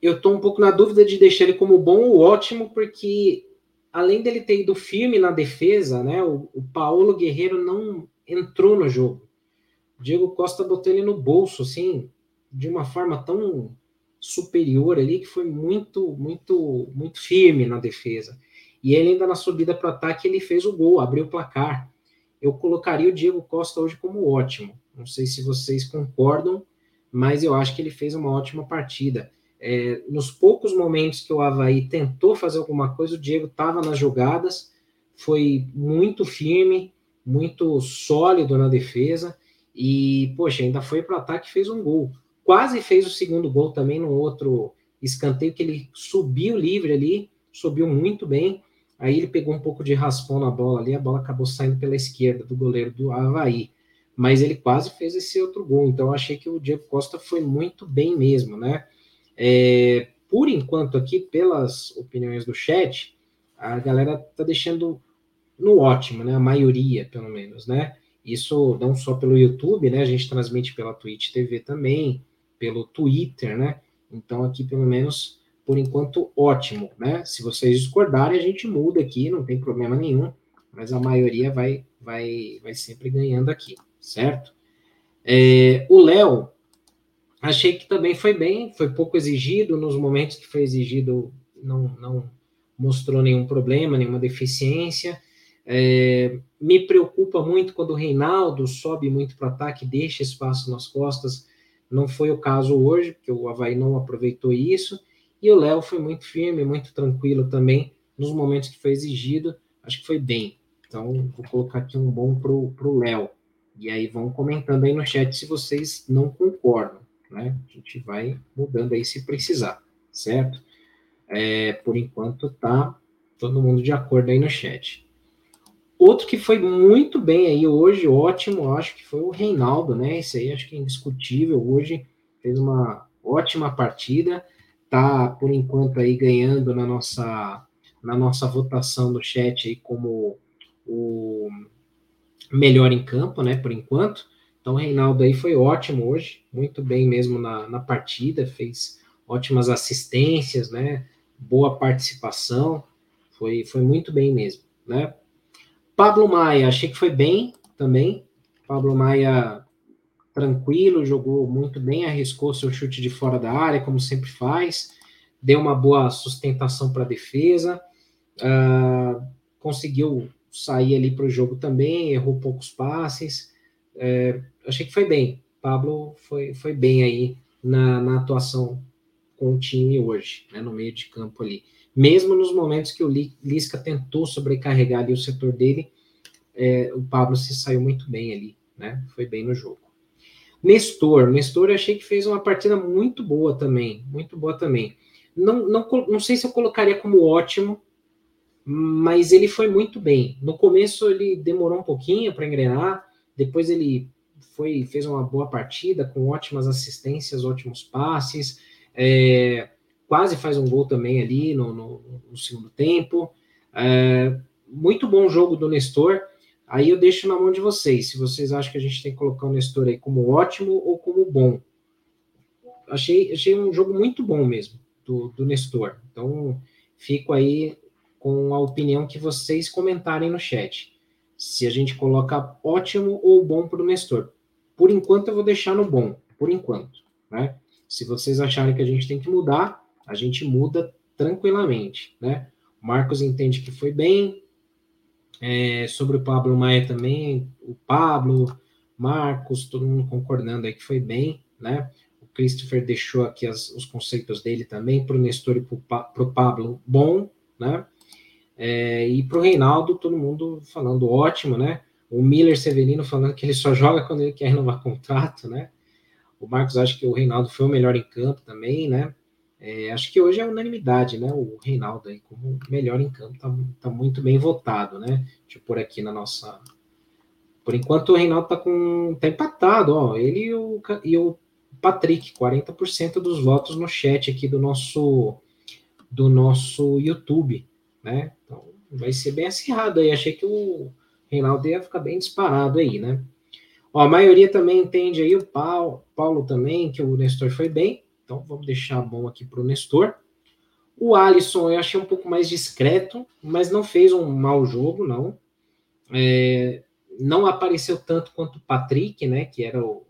eu estou um pouco na dúvida de deixar ele como bom ou ótimo, porque além dele ter ido firme na defesa, né? O, o Paulo Guerreiro não entrou no jogo. Diego Costa botou ele no bolso, assim, de uma forma tão superior ali que foi muito, muito, muito firme na defesa. E ele ainda na subida para o ataque ele fez o gol, abriu o placar. Eu colocaria o Diego Costa hoje como ótimo. Não sei se vocês concordam, mas eu acho que ele fez uma ótima partida. É, nos poucos momentos que o Havaí tentou fazer alguma coisa, o Diego estava nas jogadas, foi muito firme, muito sólido na defesa e, poxa, ainda foi para o ataque e fez um gol. Quase fez o segundo gol também no outro escanteio que ele subiu livre ali, subiu muito bem. Aí ele pegou um pouco de raspão na bola ali, a bola acabou saindo pela esquerda do goleiro do Havaí. Mas ele quase fez esse outro gol. Então achei que o Diego Costa foi muito bem mesmo, né? É, por enquanto, aqui, pelas opiniões do chat, a galera tá deixando no ótimo, né? A maioria, pelo menos, né? Isso não só pelo YouTube, né? A gente transmite pela Twitch TV também, pelo Twitter, né? Então, aqui, pelo menos, por enquanto, ótimo, né? Se vocês discordarem, a gente muda aqui, não tem problema nenhum, mas a maioria vai, vai, vai sempre ganhando aqui, certo? É, o Léo Achei que também foi bem, foi pouco exigido, nos momentos que foi exigido não, não mostrou nenhum problema, nenhuma deficiência. É, me preocupa muito quando o Reinaldo sobe muito para o ataque, deixa espaço nas costas. Não foi o caso hoje, porque o Havaí não aproveitou isso. E o Léo foi muito firme, muito tranquilo também, nos momentos que foi exigido. Acho que foi bem. Então, vou colocar aqui um bom para o Léo. E aí vão comentando aí no chat se vocês não concordam né? A gente vai mudando aí se precisar, certo? É, por enquanto tá todo mundo de acordo aí no chat. Outro que foi muito bem aí hoje, ótimo, acho que foi o Reinaldo, né? Esse aí acho que é indiscutível. Hoje fez uma ótima partida, tá por enquanto aí ganhando na nossa na nossa votação do chat aí como o melhor em campo, né? Por enquanto. Então, o Reinaldo aí foi ótimo hoje, muito bem mesmo na, na partida, fez ótimas assistências, né? Boa participação, foi, foi muito bem mesmo, né? Pablo Maia, achei que foi bem também. Pablo Maia tranquilo, jogou muito bem, arriscou seu chute de fora da área, como sempre faz, deu uma boa sustentação para a defesa, uh, conseguiu sair ali para o jogo também, errou poucos passes. É, achei que foi bem. Pablo foi, foi bem aí na, na atuação com o time hoje, né, no meio de campo ali. Mesmo nos momentos que o Lisca tentou sobrecarregar ali o setor dele, é, o Pablo se saiu muito bem ali, né? Foi bem no jogo. Nestor, Nestor eu achei que fez uma partida muito boa também, muito boa também. Não, não, não sei se eu colocaria como ótimo, mas ele foi muito bem. No começo ele demorou um pouquinho para engrenar, depois ele foi fez uma boa partida com ótimas assistências, ótimos passes, é, quase faz um gol também ali no, no, no segundo tempo. É, muito bom jogo do Nestor. Aí eu deixo na mão de vocês, se vocês acham que a gente tem que colocar o Nestor aí como ótimo ou como bom. Achei, achei um jogo muito bom mesmo do, do Nestor. Então, fico aí com a opinião que vocês comentarem no chat. Se a gente coloca ótimo ou bom para o Nestor. Por enquanto, eu vou deixar no bom, por enquanto. Né? Se vocês acharem que a gente tem que mudar, a gente muda tranquilamente. Né? O Marcos entende que foi bem. É, sobre o Pablo Maia também, o Pablo, Marcos, todo mundo concordando aí que foi bem. Né? O Christopher deixou aqui as, os conceitos dele também, para o Nestor e para o Pablo, bom. Né? É, e para o Reinaldo, todo mundo falando ótimo, né? O Miller Severino falando que ele só joga quando ele quer renovar contrato, né? O Marcos acha que o Reinaldo foi o melhor em campo também, né? É, acho que hoje é unanimidade, né? O Reinaldo aí como melhor em campo tá, tá, muito bem votado, né? Deixa eu pôr aqui na nossa. Por enquanto o Reinaldo tá com. tá empatado, ó. Ele e o, e o Patrick, 40% dos votos no chat aqui do nosso do nosso YouTube, né? Então vai ser bem acirrado aí. Achei que o Reinaldo ia ficar bem disparado aí, né? Ó, a maioria também entende aí, o Paulo, Paulo também, que o Nestor foi bem. Então vamos deixar bom aqui para o Nestor. O Alisson eu achei um pouco mais discreto, mas não fez um mau jogo, não. É, não apareceu tanto quanto o Patrick, né? Que era o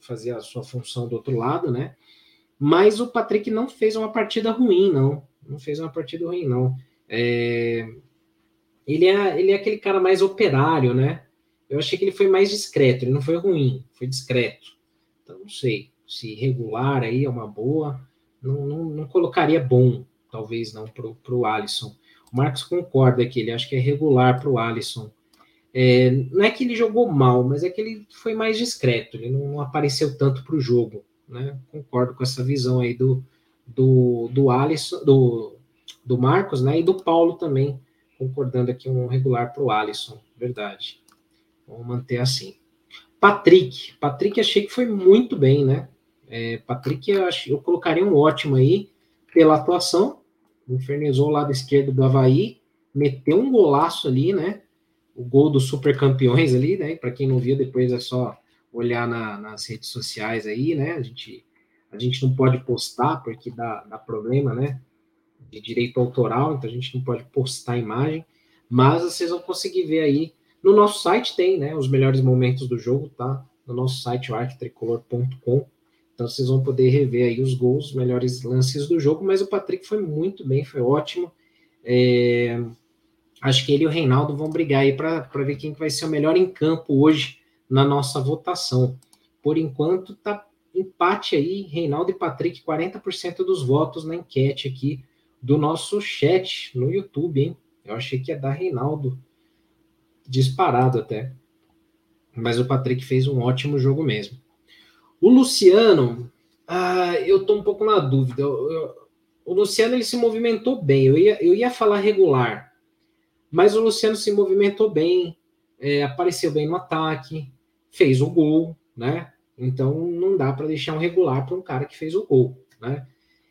fazia a sua função do outro lado, né? Mas o Patrick não fez uma partida ruim, não. Não fez uma partida ruim, não. É, ele, é, ele é aquele cara mais operário, né? Eu achei que ele foi mais discreto, ele não foi ruim, foi discreto. Então, não sei se regular aí é uma boa. Não, não, não colocaria bom, talvez não, para o Alisson. O Marcos concorda que ele acha que é regular para o Alisson. É, não é que ele jogou mal, mas é que ele foi mais discreto, ele não, não apareceu tanto para o jogo. Né? Concordo com essa visão aí do, do, do Alisson, do, do Marcos, né? E do Paulo também, concordando aqui um regular para o Alisson, verdade. Vamos manter assim. Patrick. Patrick achei que foi muito bem, né? É, Patrick, eu, acho, eu colocaria um ótimo aí pela atuação. Infernizou o lado esquerdo do Havaí, meteu um golaço ali, né? O gol dos super campeões ali, né? Para quem não viu, depois é só olhar na, nas redes sociais aí, né? A gente, a gente não pode postar porque dá, dá problema, né? De direito autoral, então a gente não pode postar a imagem, mas vocês vão conseguir ver aí no nosso site tem, né, os melhores momentos do jogo, tá? No nosso site, arquitricolor.com. Então vocês vão poder rever aí os gols, os melhores lances do jogo, mas o Patrick foi muito bem, foi ótimo. É... Acho que ele e o Reinaldo vão brigar aí para ver quem vai ser o melhor em campo hoje na nossa votação. Por enquanto, tá empate aí, Reinaldo e Patrick, 40% dos votos na enquete aqui do nosso chat no YouTube, hein? Eu achei que ia dar Reinaldo disparado até. Mas o Patrick fez um ótimo jogo mesmo. O Luciano, ah, eu tô um pouco na dúvida. Eu, eu, o Luciano ele se movimentou bem. Eu ia, eu ia falar regular, mas o Luciano se movimentou bem, é, apareceu bem no ataque, fez o gol, né? Então não dá para deixar um regular para um cara que fez o gol, né?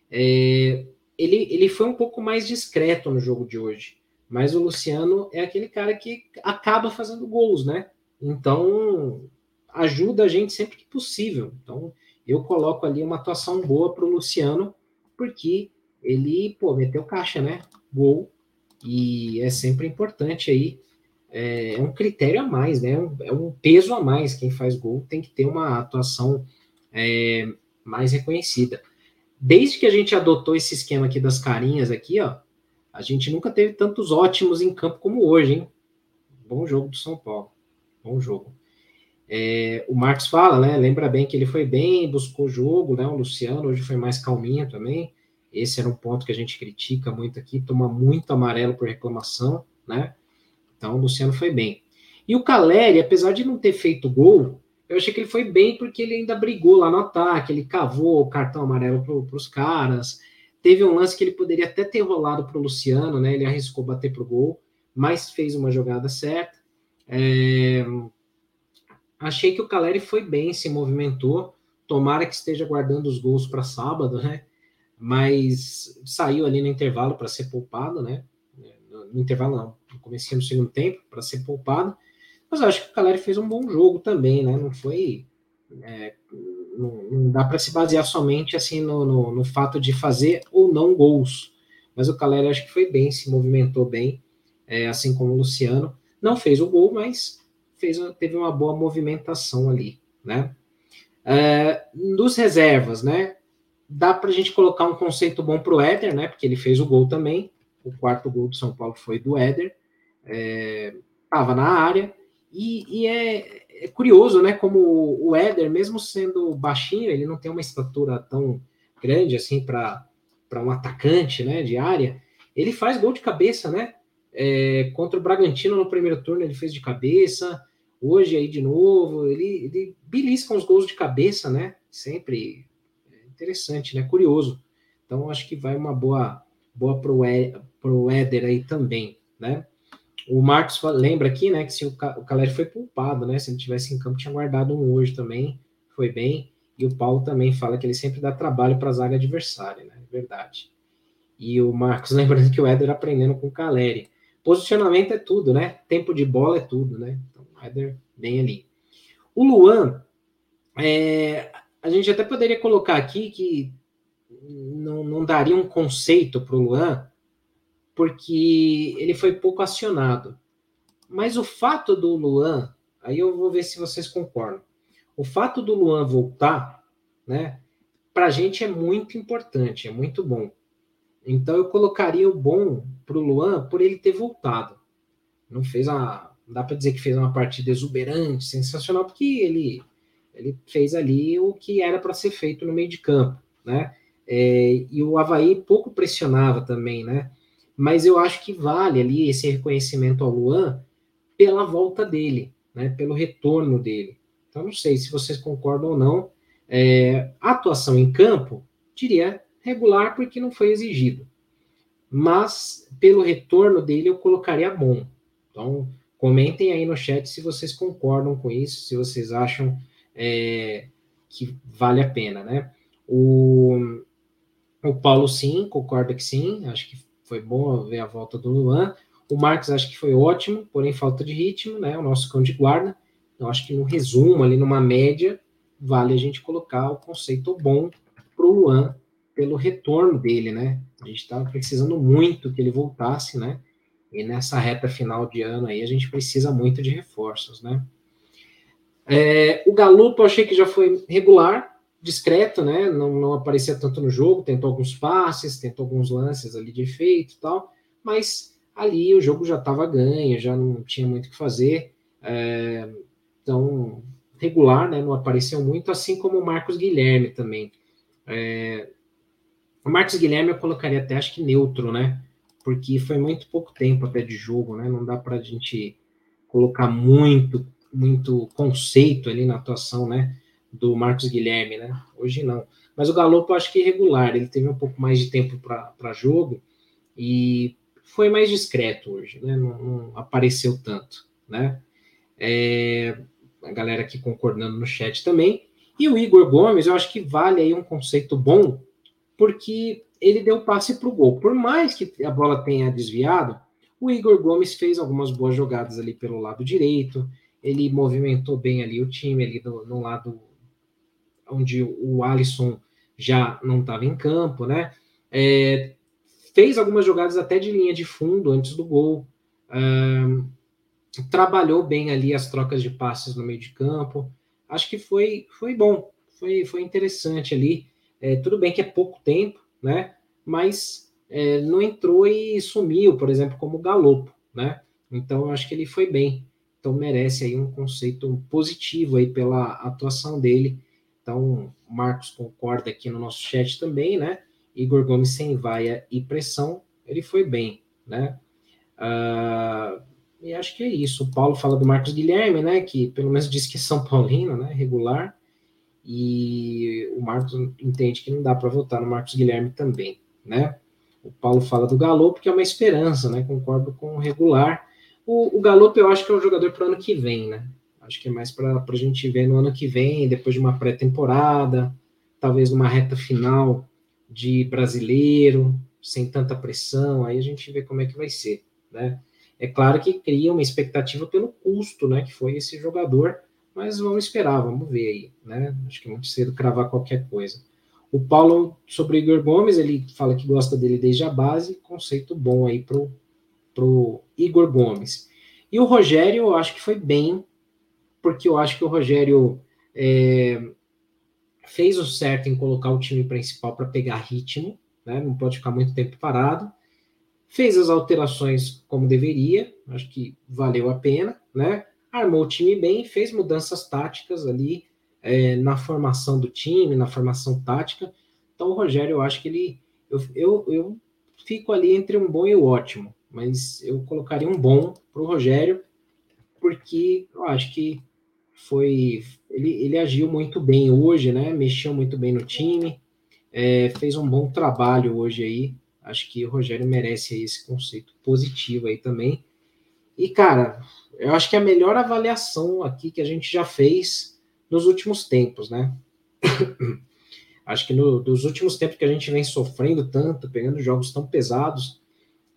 É, ele, ele foi um pouco mais discreto no jogo de hoje. Mas o Luciano é aquele cara que acaba fazendo gols, né? Então, ajuda a gente sempre que possível. Então, eu coloco ali uma atuação boa para o Luciano, porque ele, pô, meteu caixa, né? Gol. E é sempre importante aí. É, é um critério a mais, né? É um, é peso a mais. Quem faz gol tem que ter uma atuação é, mais reconhecida. Desde que a gente adotou esse esquema aqui das carinhas aqui, ó, a gente nunca teve tantos ótimos em campo como hoje, hein? Bom jogo do São Paulo. Bom jogo. É, o Marcos fala, né? Lembra bem que ele foi bem, buscou jogo, né? O Luciano hoje foi mais calminho também. Esse era um ponto que a gente critica muito aqui, toma muito amarelo por reclamação, né? Então o Luciano foi bem. E o Caleri, apesar de não ter feito gol, eu achei que ele foi bem porque ele ainda brigou lá no ataque, ele cavou o cartão amarelo para os caras, Teve um lance que ele poderia até ter rolado para o Luciano, né? Ele arriscou bater para o gol, mas fez uma jogada certa. É... Achei que o Caleri foi bem, se movimentou. Tomara que esteja guardando os gols para sábado, né? Mas saiu ali no intervalo para ser poupado, né? No intervalo não, no começo do segundo tempo para ser poupado. Mas eu acho que o Caleri fez um bom jogo também, né? Não foi é, não, não dá para se basear somente assim no, no, no, fato de fazer ou não gols. Mas o Caleri acho que foi bem, se movimentou bem, é, assim como o Luciano. Não fez o gol, mas fez, teve uma boa movimentação ali, né? É, dos reservas, né? Dá para a gente colocar um conceito bom para o Éder, né? Porque ele fez o gol também. O quarto gol do São Paulo foi do Éder. Estava é, na área. E, e é, é curioso, né? Como o Éder, mesmo sendo baixinho, ele não tem uma estatura tão grande assim para um atacante, né? De área. Ele faz gol de cabeça, né? É, contra o Bragantino no primeiro turno ele fez de cabeça. Hoje aí de novo, ele, ele belisca uns gols de cabeça, né? Sempre é interessante, né? Curioso. Então acho que vai uma boa boa pro, pro Éder aí também, né? O Marcos lembra aqui, né, que se o, o Caleri foi poupado, né? Se ele tivesse em campo, tinha guardado um hoje também, foi bem. E o Paulo também fala que ele sempre dá trabalho para a zaga adversária, né? Verdade. E o Marcos lembrando que o Éder aprendendo com o Caleri. Posicionamento é tudo, né? Tempo de bola é tudo, né? Então, o Éder bem ali. O Luan, é, a gente até poderia colocar aqui que não, não daria um conceito para o Luan, porque ele foi pouco acionado. Mas o fato do Luan, aí eu vou ver se vocês concordam. O fato do Luan voltar, né, para a gente é muito importante, é muito bom. Então eu colocaria o bom para o Luan por ele ter voltado. Não fez a, dá para dizer que fez uma partida exuberante, sensacional, porque ele ele fez ali o que era para ser feito no meio de campo, né? É, e o Havaí pouco pressionava também, né? Mas eu acho que vale ali esse reconhecimento ao Luan pela volta dele, né? Pelo retorno dele. Então não sei se vocês concordam ou não. É, atuação em campo, diria regular porque não foi exigido. Mas pelo retorno dele eu colocaria bom. Então comentem aí no chat se vocês concordam com isso, se vocês acham é, que vale a pena, né? O, o Paulo sim, concorda que sim, acho que foi bom ver a volta do Luan. O Marcos acho que foi ótimo, porém falta de ritmo, né? O nosso cão de guarda. Eu acho que no resumo, ali numa média, vale a gente colocar o conceito bom para o Luan pelo retorno dele, né? A gente estava precisando muito que ele voltasse, né? E nessa reta final de ano aí a gente precisa muito de reforços, né? É, o Galupo eu achei que já foi regular, discreto, né? Não, não aparecia tanto no jogo, tentou alguns passes, tentou alguns lances ali de efeito e tal, mas ali o jogo já estava ganho, já não tinha muito o que fazer. É, então, regular, né? Não apareceu muito, assim como o Marcos Guilherme também. É, o Marcos Guilherme eu colocaria até acho que neutro, né? Porque foi muito pouco tempo até de jogo, né? Não dá para a gente colocar muito, muito conceito ali na atuação, né? Do Marcos Guilherme, né? Hoje não. Mas o Galopo eu acho que é irregular, ele teve um pouco mais de tempo para jogo e foi mais discreto hoje, né? Não, não apareceu tanto, né? É, a galera aqui concordando no chat também. E o Igor Gomes, eu acho que vale aí um conceito bom porque ele deu passe para o gol. Por mais que a bola tenha desviado, o Igor Gomes fez algumas boas jogadas ali pelo lado direito, ele movimentou bem ali o time, ali do, no lado onde o Alisson já não estava em campo, né? É, fez algumas jogadas até de linha de fundo antes do gol. Trabalhou bem ali as trocas de passes no meio de campo. Acho que foi, foi bom, foi, foi interessante ali. É, tudo bem que é pouco tempo, né? Mas é, não entrou e sumiu, por exemplo, como o Galopo, né? Então acho que ele foi bem. Então merece aí um conceito positivo aí pela atuação dele. Então Marcos concorda aqui no nosso chat também, né? Igor Gomes sem vaia e pressão, ele foi bem, né? Uh, e acho que é isso. O Paulo fala do Marcos Guilherme, né? Que pelo menos diz que é São Paulino, né? Regular. E o Marcos entende que não dá para votar no Marcos Guilherme também, né? O Paulo fala do Galo porque é uma esperança, né? Concordo com o regular. O, o Galopo eu acho que é um jogador para o ano que vem, né? Acho que é mais para a gente ver no ano que vem, depois de uma pré-temporada, talvez numa reta final de brasileiro, sem tanta pressão, aí a gente vê como é que vai ser, né? É claro que cria uma expectativa pelo custo, né? Que foi esse jogador, mas vamos esperar, vamos ver aí, né? Acho que é muito cedo cravar qualquer coisa. O Paulo, sobre o Igor Gomes, ele fala que gosta dele desde a base, conceito bom aí pro, pro Igor Gomes. E o Rogério, eu acho que foi bem, porque eu acho que o Rogério é, fez o certo em colocar o time principal para pegar ritmo, né? Não pode ficar muito tempo parado. Fez as alterações como deveria, acho que valeu a pena, né? armou o time bem, fez mudanças táticas ali é, na formação do time, na formação tática. Então, o Rogério, eu acho que ele. Eu, eu, eu fico ali entre um bom e o ótimo, mas eu colocaria um bom para o Rogério, porque eu acho que foi ele, ele agiu muito bem hoje, né? Mexeu muito bem no time, é, fez um bom trabalho hoje aí. Acho que o Rogério merece esse conceito positivo aí também. E, cara, eu acho que é a melhor avaliação aqui que a gente já fez nos últimos tempos, né? acho que no, dos últimos tempos que a gente vem sofrendo tanto, pegando jogos tão pesados,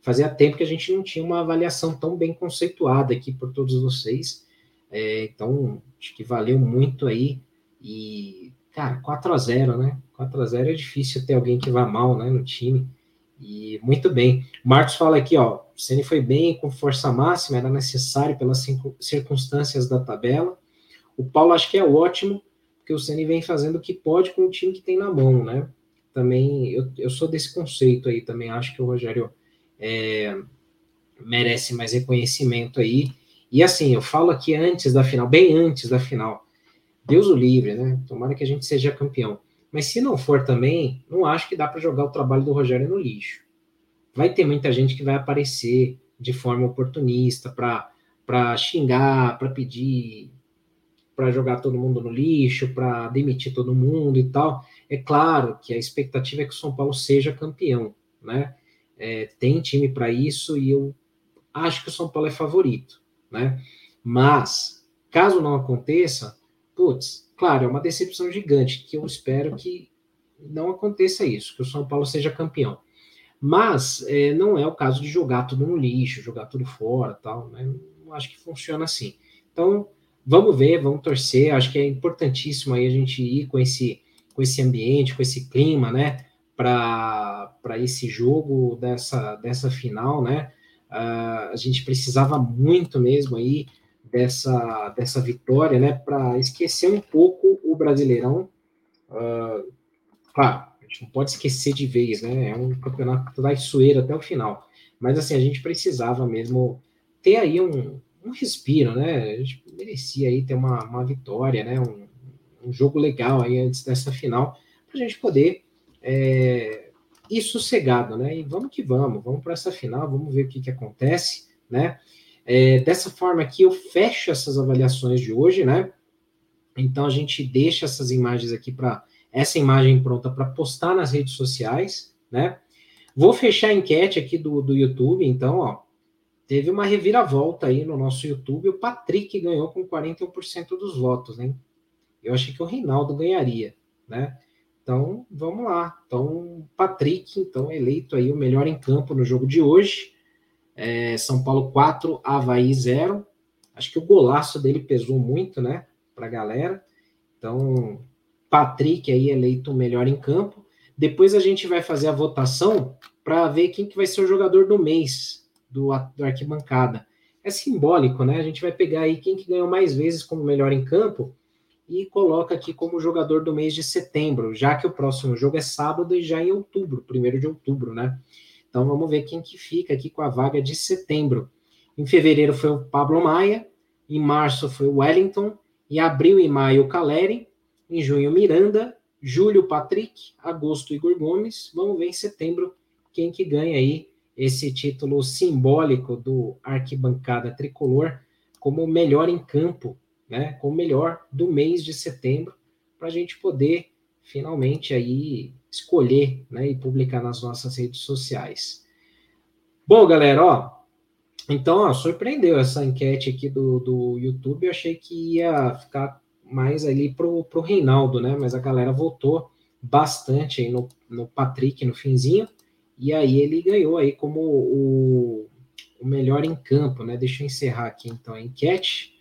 fazia tempo que a gente não tinha uma avaliação tão bem conceituada aqui por todos vocês. É, então, acho que valeu muito aí. E, cara, 4 a 0 né? 4 a 0 é difícil ter alguém que vá mal né, no time. E muito bem. Marcos fala aqui, ó. O Ceni foi bem com força máxima, era necessário pelas circunstâncias da tabela. O Paulo acho que é ótimo, porque o Ceni vem fazendo o que pode com o time que tem na mão, né? Também eu, eu sou desse conceito aí, também acho que o Rogério é, merece mais reconhecimento aí. E assim, eu falo aqui antes da final, bem antes da final. Deus o livre, né? Tomara que a gente seja campeão. Mas se não for também, não acho que dá para jogar o trabalho do Rogério no lixo. Vai ter muita gente que vai aparecer de forma oportunista para xingar, para pedir para jogar todo mundo no lixo, para demitir todo mundo e tal. É claro que a expectativa é que o São Paulo seja campeão, né? É, tem time para isso e eu acho que o São Paulo é favorito né? Mas, caso não aconteça, putz, claro, é uma decepção gigante, que eu espero que não aconteça isso, que o São Paulo seja campeão. Mas é, não é o caso de jogar tudo no lixo, jogar tudo fora, tal, né? Não acho que funciona assim. Então, vamos ver, vamos torcer. Acho que é importantíssimo aí a gente ir com esse, com esse ambiente, com esse clima, né? Para esse jogo dessa, dessa final, né? Uh, a gente precisava muito mesmo aí dessa, dessa vitória, né, para esquecer um pouco o Brasileirão. Uh, claro, a gente não pode esquecer de vez, né? É um campeonato traiçoeiro até o final. Mas assim, a gente precisava mesmo ter aí um, um respiro, né? A gente merecia aí ter uma, uma vitória, né? Um, um jogo legal aí antes dessa final, para a gente poder é, e sossegado, né? E vamos que vamos, vamos para essa final, vamos ver o que, que acontece, né? É, dessa forma aqui, eu fecho essas avaliações de hoje, né? Então a gente deixa essas imagens aqui para essa imagem pronta para postar nas redes sociais, né? Vou fechar a enquete aqui do, do YouTube, então, ó, teve uma reviravolta aí no nosso YouTube. O Patrick ganhou com 41% dos votos, né? Eu achei que o Reinaldo ganharia, né? Então, vamos lá. Então, Patrick, então, eleito aí o melhor em campo no jogo de hoje. É, São Paulo 4, Havaí 0. Acho que o golaço dele pesou muito, né, para a galera. Então, Patrick aí eleito o melhor em campo. Depois a gente vai fazer a votação para ver quem que vai ser o jogador do mês do, do arquibancada. É simbólico, né? A gente vai pegar aí quem que ganhou mais vezes como melhor em campo e coloca aqui como jogador do mês de setembro, já que o próximo jogo é sábado e já em outubro, primeiro de outubro, né? Então vamos ver quem que fica aqui com a vaga de setembro. Em fevereiro foi o Pablo Maia, em março foi o Wellington, em abril e maio o Caleri, em junho Miranda, julho Patrick, agosto Igor Gomes. Vamos ver em setembro quem que ganha aí esse título simbólico do arquibancada tricolor como melhor em campo né, com o melhor do mês de setembro, para a gente poder finalmente aí escolher né, e publicar nas nossas redes sociais. Bom, galera, ó, então, ó, surpreendeu essa enquete aqui do, do YouTube, eu achei que ia ficar mais ali pro, pro Reinaldo, né, mas a galera votou bastante aí no, no Patrick no finzinho, e aí ele ganhou aí como o, o melhor em campo, né, deixa eu encerrar aqui então a enquete,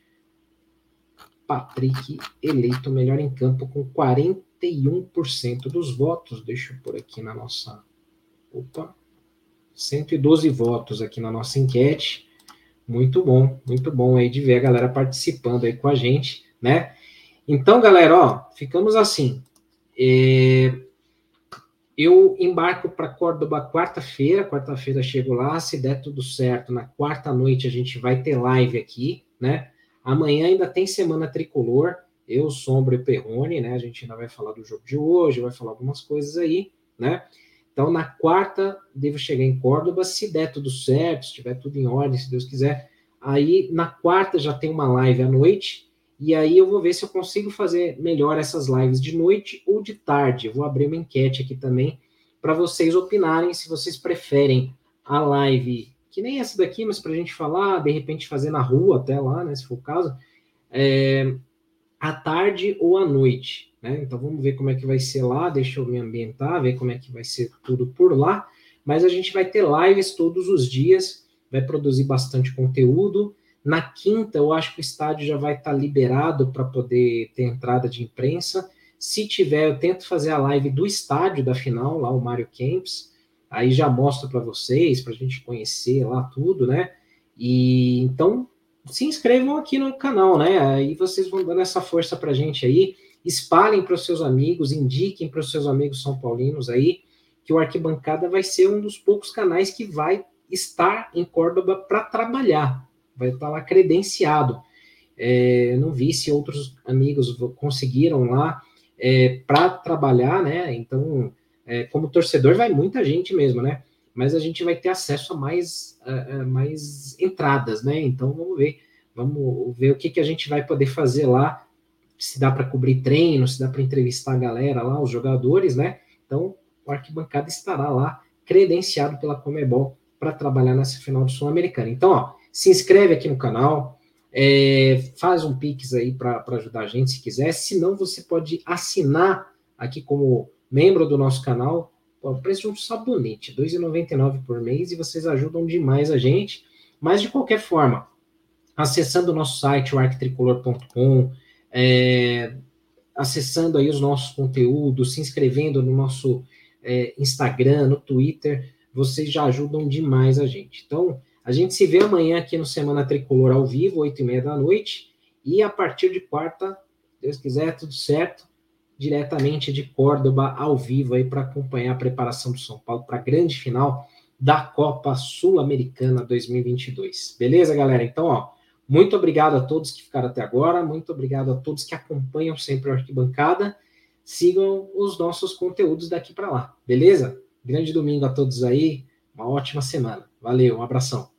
Patrick eleito melhor em campo com 41% dos votos. Deixa eu pôr aqui na nossa. Opa! 112 votos aqui na nossa enquete. Muito bom, muito bom aí de ver a galera participando aí com a gente, né? Então, galera, ó, ficamos assim. É... Eu embarco para Córdoba quarta-feira, quarta-feira chego lá, se der tudo certo, na quarta noite a gente vai ter live aqui, né? Amanhã ainda tem semana tricolor, eu, Sombra e Perrone, né? A gente ainda vai falar do jogo de hoje, vai falar algumas coisas aí, né? Então, na quarta, devo chegar em Córdoba, se der tudo certo, se tiver tudo em ordem, se Deus quiser, Aí na quarta já tem uma live à noite, e aí eu vou ver se eu consigo fazer melhor essas lives de noite ou de tarde. Eu vou abrir uma enquete aqui também para vocês opinarem se vocês preferem a live, que nem essa daqui, mas para a gente falar, de repente fazer na rua até lá, né, se for o caso, é, à tarde ou à noite. Né? Então vamos ver como é que vai ser lá, deixa eu me ambientar, ver como é que vai ser tudo por lá. Mas a gente vai ter lives todos os dias, vai produzir bastante conteúdo. Na quinta, eu acho que o estádio já vai estar liberado para poder ter entrada de imprensa. Se tiver, eu tento fazer a live do estádio da final, lá o Mário Camps. Aí já mostro para vocês, para a gente conhecer lá tudo, né? E então se inscrevam aqui no canal, né? Aí vocês vão dando essa força para a gente aí espalhem para os seus amigos, indiquem para os seus amigos são paulinos aí que o Arquibancada vai ser um dos poucos canais que vai estar em Córdoba para trabalhar, vai estar lá credenciado. É, não vi se outros amigos conseguiram lá é, para trabalhar, né? Então, é, como torcedor, vai muita gente mesmo, né? Mas a gente vai ter acesso a mais, a, a mais entradas, né? Então, vamos ver, vamos ver o que, que a gente vai poder fazer lá se dá para cobrir treino, se dá para entrevistar a galera lá, os jogadores, né? Então, o arquibancada estará lá credenciado pela Comebol para trabalhar nessa final do Sul-Americana. Então, ó, se inscreve aqui no canal, é, faz um pix aí para ajudar a gente se quiser. Se não, você pode assinar aqui como membro do nosso canal. o preço de um sabonete, R$ 2,99 por mês, e vocês ajudam demais a gente. Mas, de qualquer forma, acessando o nosso site, o arquitricolor.com, é, acessando aí os nossos conteúdos, se inscrevendo no nosso é, Instagram, no Twitter, vocês já ajudam demais a gente. Então, a gente se vê amanhã aqui no Semana Tricolor ao vivo, oito e meia da noite, e a partir de quarta, Deus quiser, tudo certo, diretamente de Córdoba ao vivo aí para acompanhar a preparação do São Paulo para a grande final da Copa Sul-Americana 2022. Beleza, galera? Então, ó, muito obrigado a todos que ficaram até agora, muito obrigado a todos que acompanham sempre a Arquibancada. Sigam os nossos conteúdos daqui para lá, beleza? Grande domingo a todos aí, uma ótima semana. Valeu, um abração.